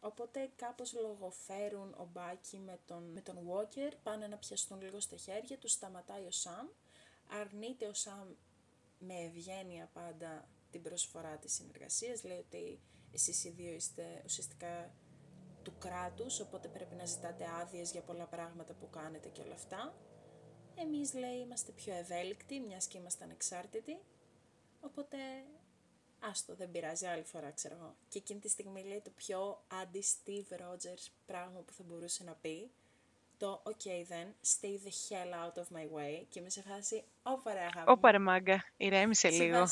Οπότε κάπως λογοφέρουν ο Μπάκι με τον, με τον Walker, πάνε να πιαστούν λίγο στα χέρια, τους σταματάει ο Σαμ, αρνείται ο Σαμ με ευγένεια πάντα την προσφορά της συνεργασίας, λέει ότι εσείς οι δύο είστε ουσιαστικά του κράτους, οπότε πρέπει να ζητάτε άδειες για πολλά πράγματα που κάνετε και όλα αυτά. Εμείς, λέει, είμαστε πιο ευέλικτοι, μιας και είμαστε ανεξάρτητοι, οπότε άστο, δεν πειράζει, άλλη φορά ξέρω εγώ. Και εκείνη τη στιγμή λέει το πιο αντι-Steve Rogers πράγμα που θα μπορούσε να πει, το «Ok then, stay the hell out of my way» και είμαι σε φάση «Ωπα ρε αγάπη Ωπα ρε μάγκα, ηρέμησε λίγο.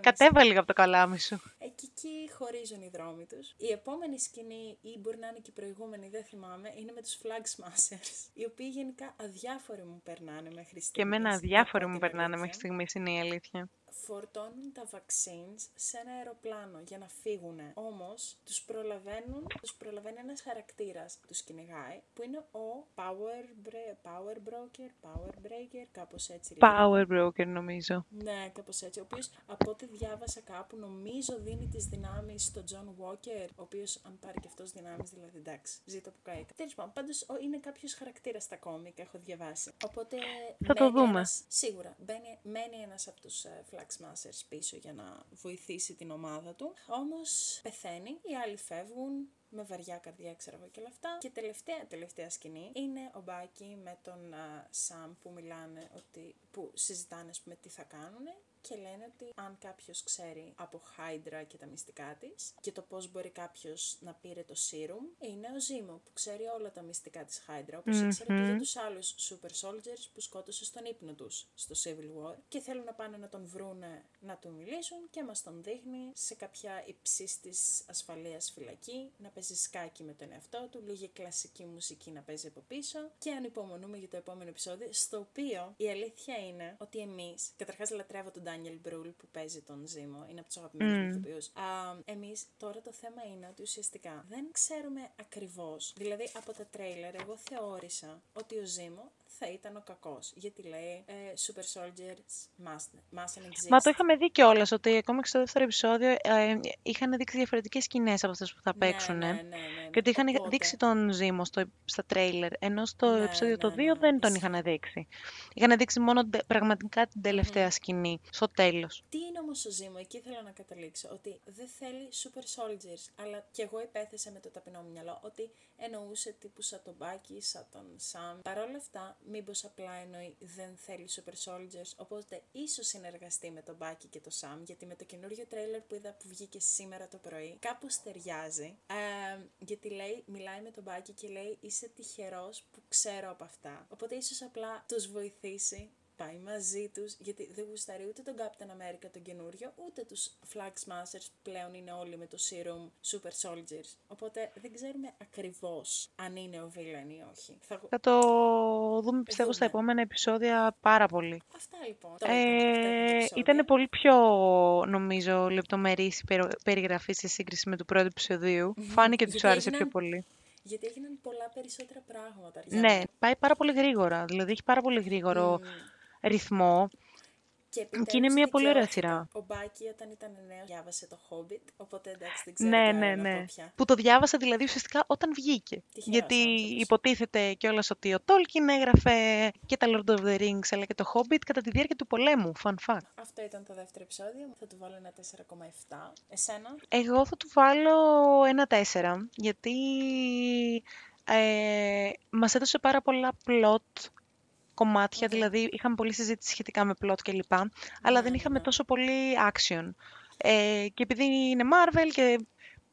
Κατέβα λίγο από το καλάμι σου». Εκεί, εκεί χωρίζουν οι δρόμοι τους. Η επόμενη σκηνή, ή μπορεί να είναι και η προηγούμενη, δεν θυμάμαι, είναι με τους Flag Smashers, οι οποίοι γενικά αδιάφοροι μου περνάνε μέχρι στιγμής. Και εμένα αδιάφοροι μου περνάνε μέχρι στιγμής, είναι η αλήθεια φορτώνουν τα vaccines σε ένα αεροπλάνο για να φύγουν. Όμως τους προλαβαίνουν, τους προλαβαίνει ένας χαρακτήρας που τους κυνηγάει, που είναι ο Power, power Broker, Power Breaker, κάπως έτσι λέει. Power Broker νομίζω. Ναι, κάπως έτσι. Ο οποίος από ό,τι διάβασα κάπου νομίζω δίνει τις δυνάμεις στον John Walker, ο οποίος αν πάρει και αυτός δυνάμεις δηλαδή εντάξει, ζήτω που κάει. Τέλος πάντων, πάντως είναι κάποιος χαρακτήρας στα κόμικ, έχω διαβάσει. Οπότε θα το δούμε. Ένας, σίγουρα, μπαίνει, μένει ένας από τους uh, Masters πίσω για να βοηθήσει την ομάδα του. Όμως πεθαίνει, οι άλλοι φεύγουν, με βαριά καρδιά, ξέρω εγώ και όλα αυτά. Και τελευταία, τελευταία σκηνή είναι ο Μπάκι με τον Σαμ που μιλάνε ότι, που συζητάνε, ας πούμε, τι θα κάνουν και λένε ότι αν κάποιος ξέρει από Hydra και τα μυστικά της και το πώς μπορεί κάποιος να πήρε το serum, είναι ο Ζήμο που ξέρει όλα τα μυστικά της Hydra, όπως mm-hmm. ήξερε και για τους άλλους super soldiers που σκότωσε στον ύπνο τους στο Civil War και θέλουν να πάνε να τον βρούνε να του μιλήσουν και μας τον δείχνει σε κάποια υψίστης ασφαλείας φυλακή, να παίζει σκάκι με τον εαυτό του, λίγη κλασική μουσική να παίζει από πίσω και ανυπομονούμε για το επόμενο επεισόδιο, στο οποίο η αλήθεια είναι ότι εμείς, καταρχάς λατρεύω τον Daniel Brühl που παίζει τον Ζήμο, είναι από τους αγαπημένους μου ηθοποιούς. Εμείς τώρα το θέμα είναι ότι ουσιαστικά δεν ξέρουμε ακριβώς. Δηλαδή από τα τρέιλερ, εγώ θεώρησα ότι ο Ζήμο θα ήταν ο κακός. Γιατί λέει ε, Super Soldiers must, mustn't exist. Μα το είχαμε δει κιόλας ότι ακόμα και στο δεύτερο επεισόδιο ε, είχαν δείξει διαφορετικές σκηνές από αυτές που θα ναι, παίξουν. Ναι, ναι, ναι, ναι. Και ότι είχαν Οπότε... δείξει τον Ζήμο στο, στα τρέιλερ. Ενώ στο ναι, επεισόδιο το 2 δεν τον είχαν δείξει. Είχαν δείξει μόνο πραγματικά την τελευταία σκηνή, στο τέλος. Τι είναι όμως ο Ζήμο, εκεί θέλω να καταλήξω. Ότι δεν θέλει Super Soldiers. Αλλά κι εγώ υπέθεσα με το ταπεινό μου μυαλό ότι εννοούσε τύπου σαν τον Μπάκι, σαν τον Σαμ. Παρ' όλα αυτά, μήπως απλά εννοεί δεν θέλει Super Soldiers, οπότε ίσως συνεργαστεί με τον Μπάκι και το Σαμ, γιατί με το καινούριο τρέιλερ που είδα που βγήκε σήμερα το πρωί, κάπως ταιριάζει, ε, γιατί λέει, μιλάει με τον Μπάκι και λέει είσαι τυχερός που ξέρω από αυτά. Οπότε ίσως απλά τους βοηθήσει πάει μαζί τους, γιατί δεν γουστάρει ούτε τον Captain America τον καινούριο, ούτε τους Flag Smashers που πλέον είναι όλοι με το Serum Super Soldiers. Οπότε δεν ξέρουμε ακριβώς αν είναι ο villain ή όχι. Θα, θα το δούμε πιστεύω στα επόμενα επεισόδια πάρα πολύ. Αυτά λοιπόν. Ε, ήταν πολύ πιο, νομίζω, λεπτομερής η περιγραφή σε σύγκριση με το πρώτο επεισοδίου. Φάνηκε ότι σου άρεσε πιο πολύ γιατί έγιναν πολλά περισσότερα πράγματα. Ναι, πάει πάρα πολύ γρήγορα. Δηλαδή έχει πάρα πολύ γρήγορο ρυθμό. Και, και είναι μια πολύ ωραία σειρά. Ο Μπάκη όταν ήταν νέος διάβασε το Hobbit, οπότε εντάξει δεν ξέρω ναι, ναι, ναι. Που το διάβασα δηλαδή ουσιαστικά όταν βγήκε. Γιατί υποτίθεται κιόλας ότι ο Τόλκιν έγραφε και τα Lord of the Rings αλλά και το Hobbit κατά τη διάρκεια του πολέμου. Fun fact. Αυτό ήταν το δεύτερο επεισόδιο. Θα του βάλω ένα 4,7. Εσένα; Εγώ θα του βάλω ένα 4 γιατί ε, μας έδωσε πάρα πολλά plot κομμάτια, δηλαδή είχαμε πολλή συζήτηση σχετικά με plot κλπ. Αλλά δεν ναι, είχαμε ναι. τόσο πολύ action. Ε, και επειδή είναι Marvel και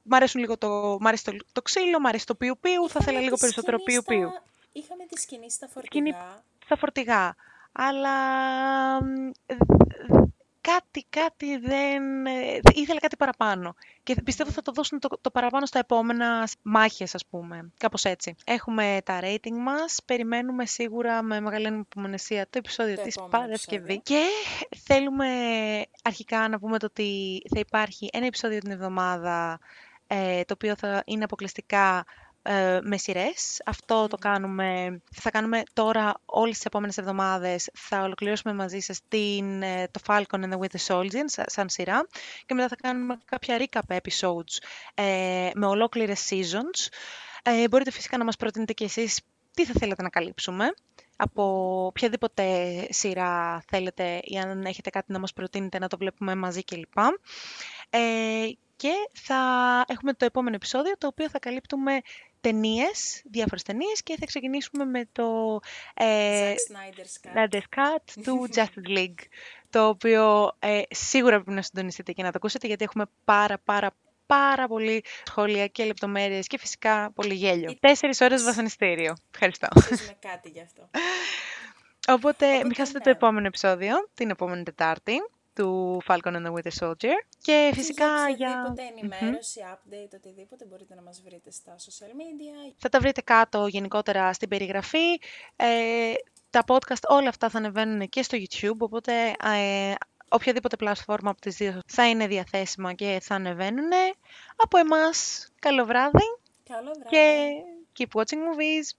μ' αρέσουν λίγο το, μ αρέσει το, το ξύλο, μ' αρέσει το πιου πιου, θα ήθελα λίγο περισσότερο πιου πιου. Είχαμε τη σκηνή στα φορτηγά. Σκηνή στα φορτηγά. Αλλά κάτι, κάτι δεν... ε, ήθελε κάτι παραπάνω. Και πιστεύω θα το δώσουν το, το παραπάνω στα επόμενα μάχες, ας πούμε. Κάπως έτσι. Έχουμε τα rating μας. Περιμένουμε σίγουρα με μεγάλη υπομονησία το επεισόδιο Το της επόμενο Παρασκευή. Και θέλουμε αρχικά να πούμε το ότι θα υπάρχει ένα επεισόδιο την εβδομάδα ε, το οποίο θα είναι αποκλειστικά ε, με σειρές. Αυτό το κάνουμε, θα κάνουμε τώρα όλες τις επόμενες εβδομάδες. Θα ολοκληρώσουμε μαζί σας την, ε, το Falcon and the Winter Soldier σαν, σαν σειρά και μετά θα κάνουμε κάποια recap episodes ε, με ολόκληρες seasons. Ε, μπορείτε φυσικά να μας προτείνετε και εσείς τι θα θέλετε να καλύψουμε από οποιαδήποτε σειρά θέλετε ή αν έχετε κάτι να μας προτείνετε να το βλέπουμε μαζί κλπ. Ε, και θα έχουμε το επόμενο επεισόδιο το οποίο θα καλύπτουμε ταινίες, διάφορες ταινίες και θα ξεκινήσουμε με το ε, Zack Snyder's Cut. Snyder's Cut του [LAUGHS] Justice League το οποίο ε, σίγουρα πρέπει να συντονιστείτε και να το ακούσετε γιατί έχουμε πάρα πάρα πάρα πολύ σχόλια και λεπτομέρειες και φυσικά πολύ γέλιο. Τέσσερις ώρες βασανιστήριο. Ευχαριστώ. Αξίζουμε κάτι γι' αυτό. Οπότε, μην Οπότε, χάσετε ναι. το επόμενο επεισόδιο, την επόμενη Τετάρτη, του Falcon and the Winter Soldier. Και φυσικά για για... οποιαδήποτε ενημέρωση, update, οτιδήποτε μπορείτε να μας βρείτε στα social media. Θα τα βρείτε κάτω γενικότερα στην περιγραφή. Ε, τα podcast όλα αυτά θα ανεβαίνουν και στο YouTube, οπότε ε, οποιαδήποτε πλατφόρμα από τις δύο θα είναι διαθέσιμα και θα ανεβαίνουν. Από εμάς, καλό βράδυ Καλό βράδυ. και keep watching movies.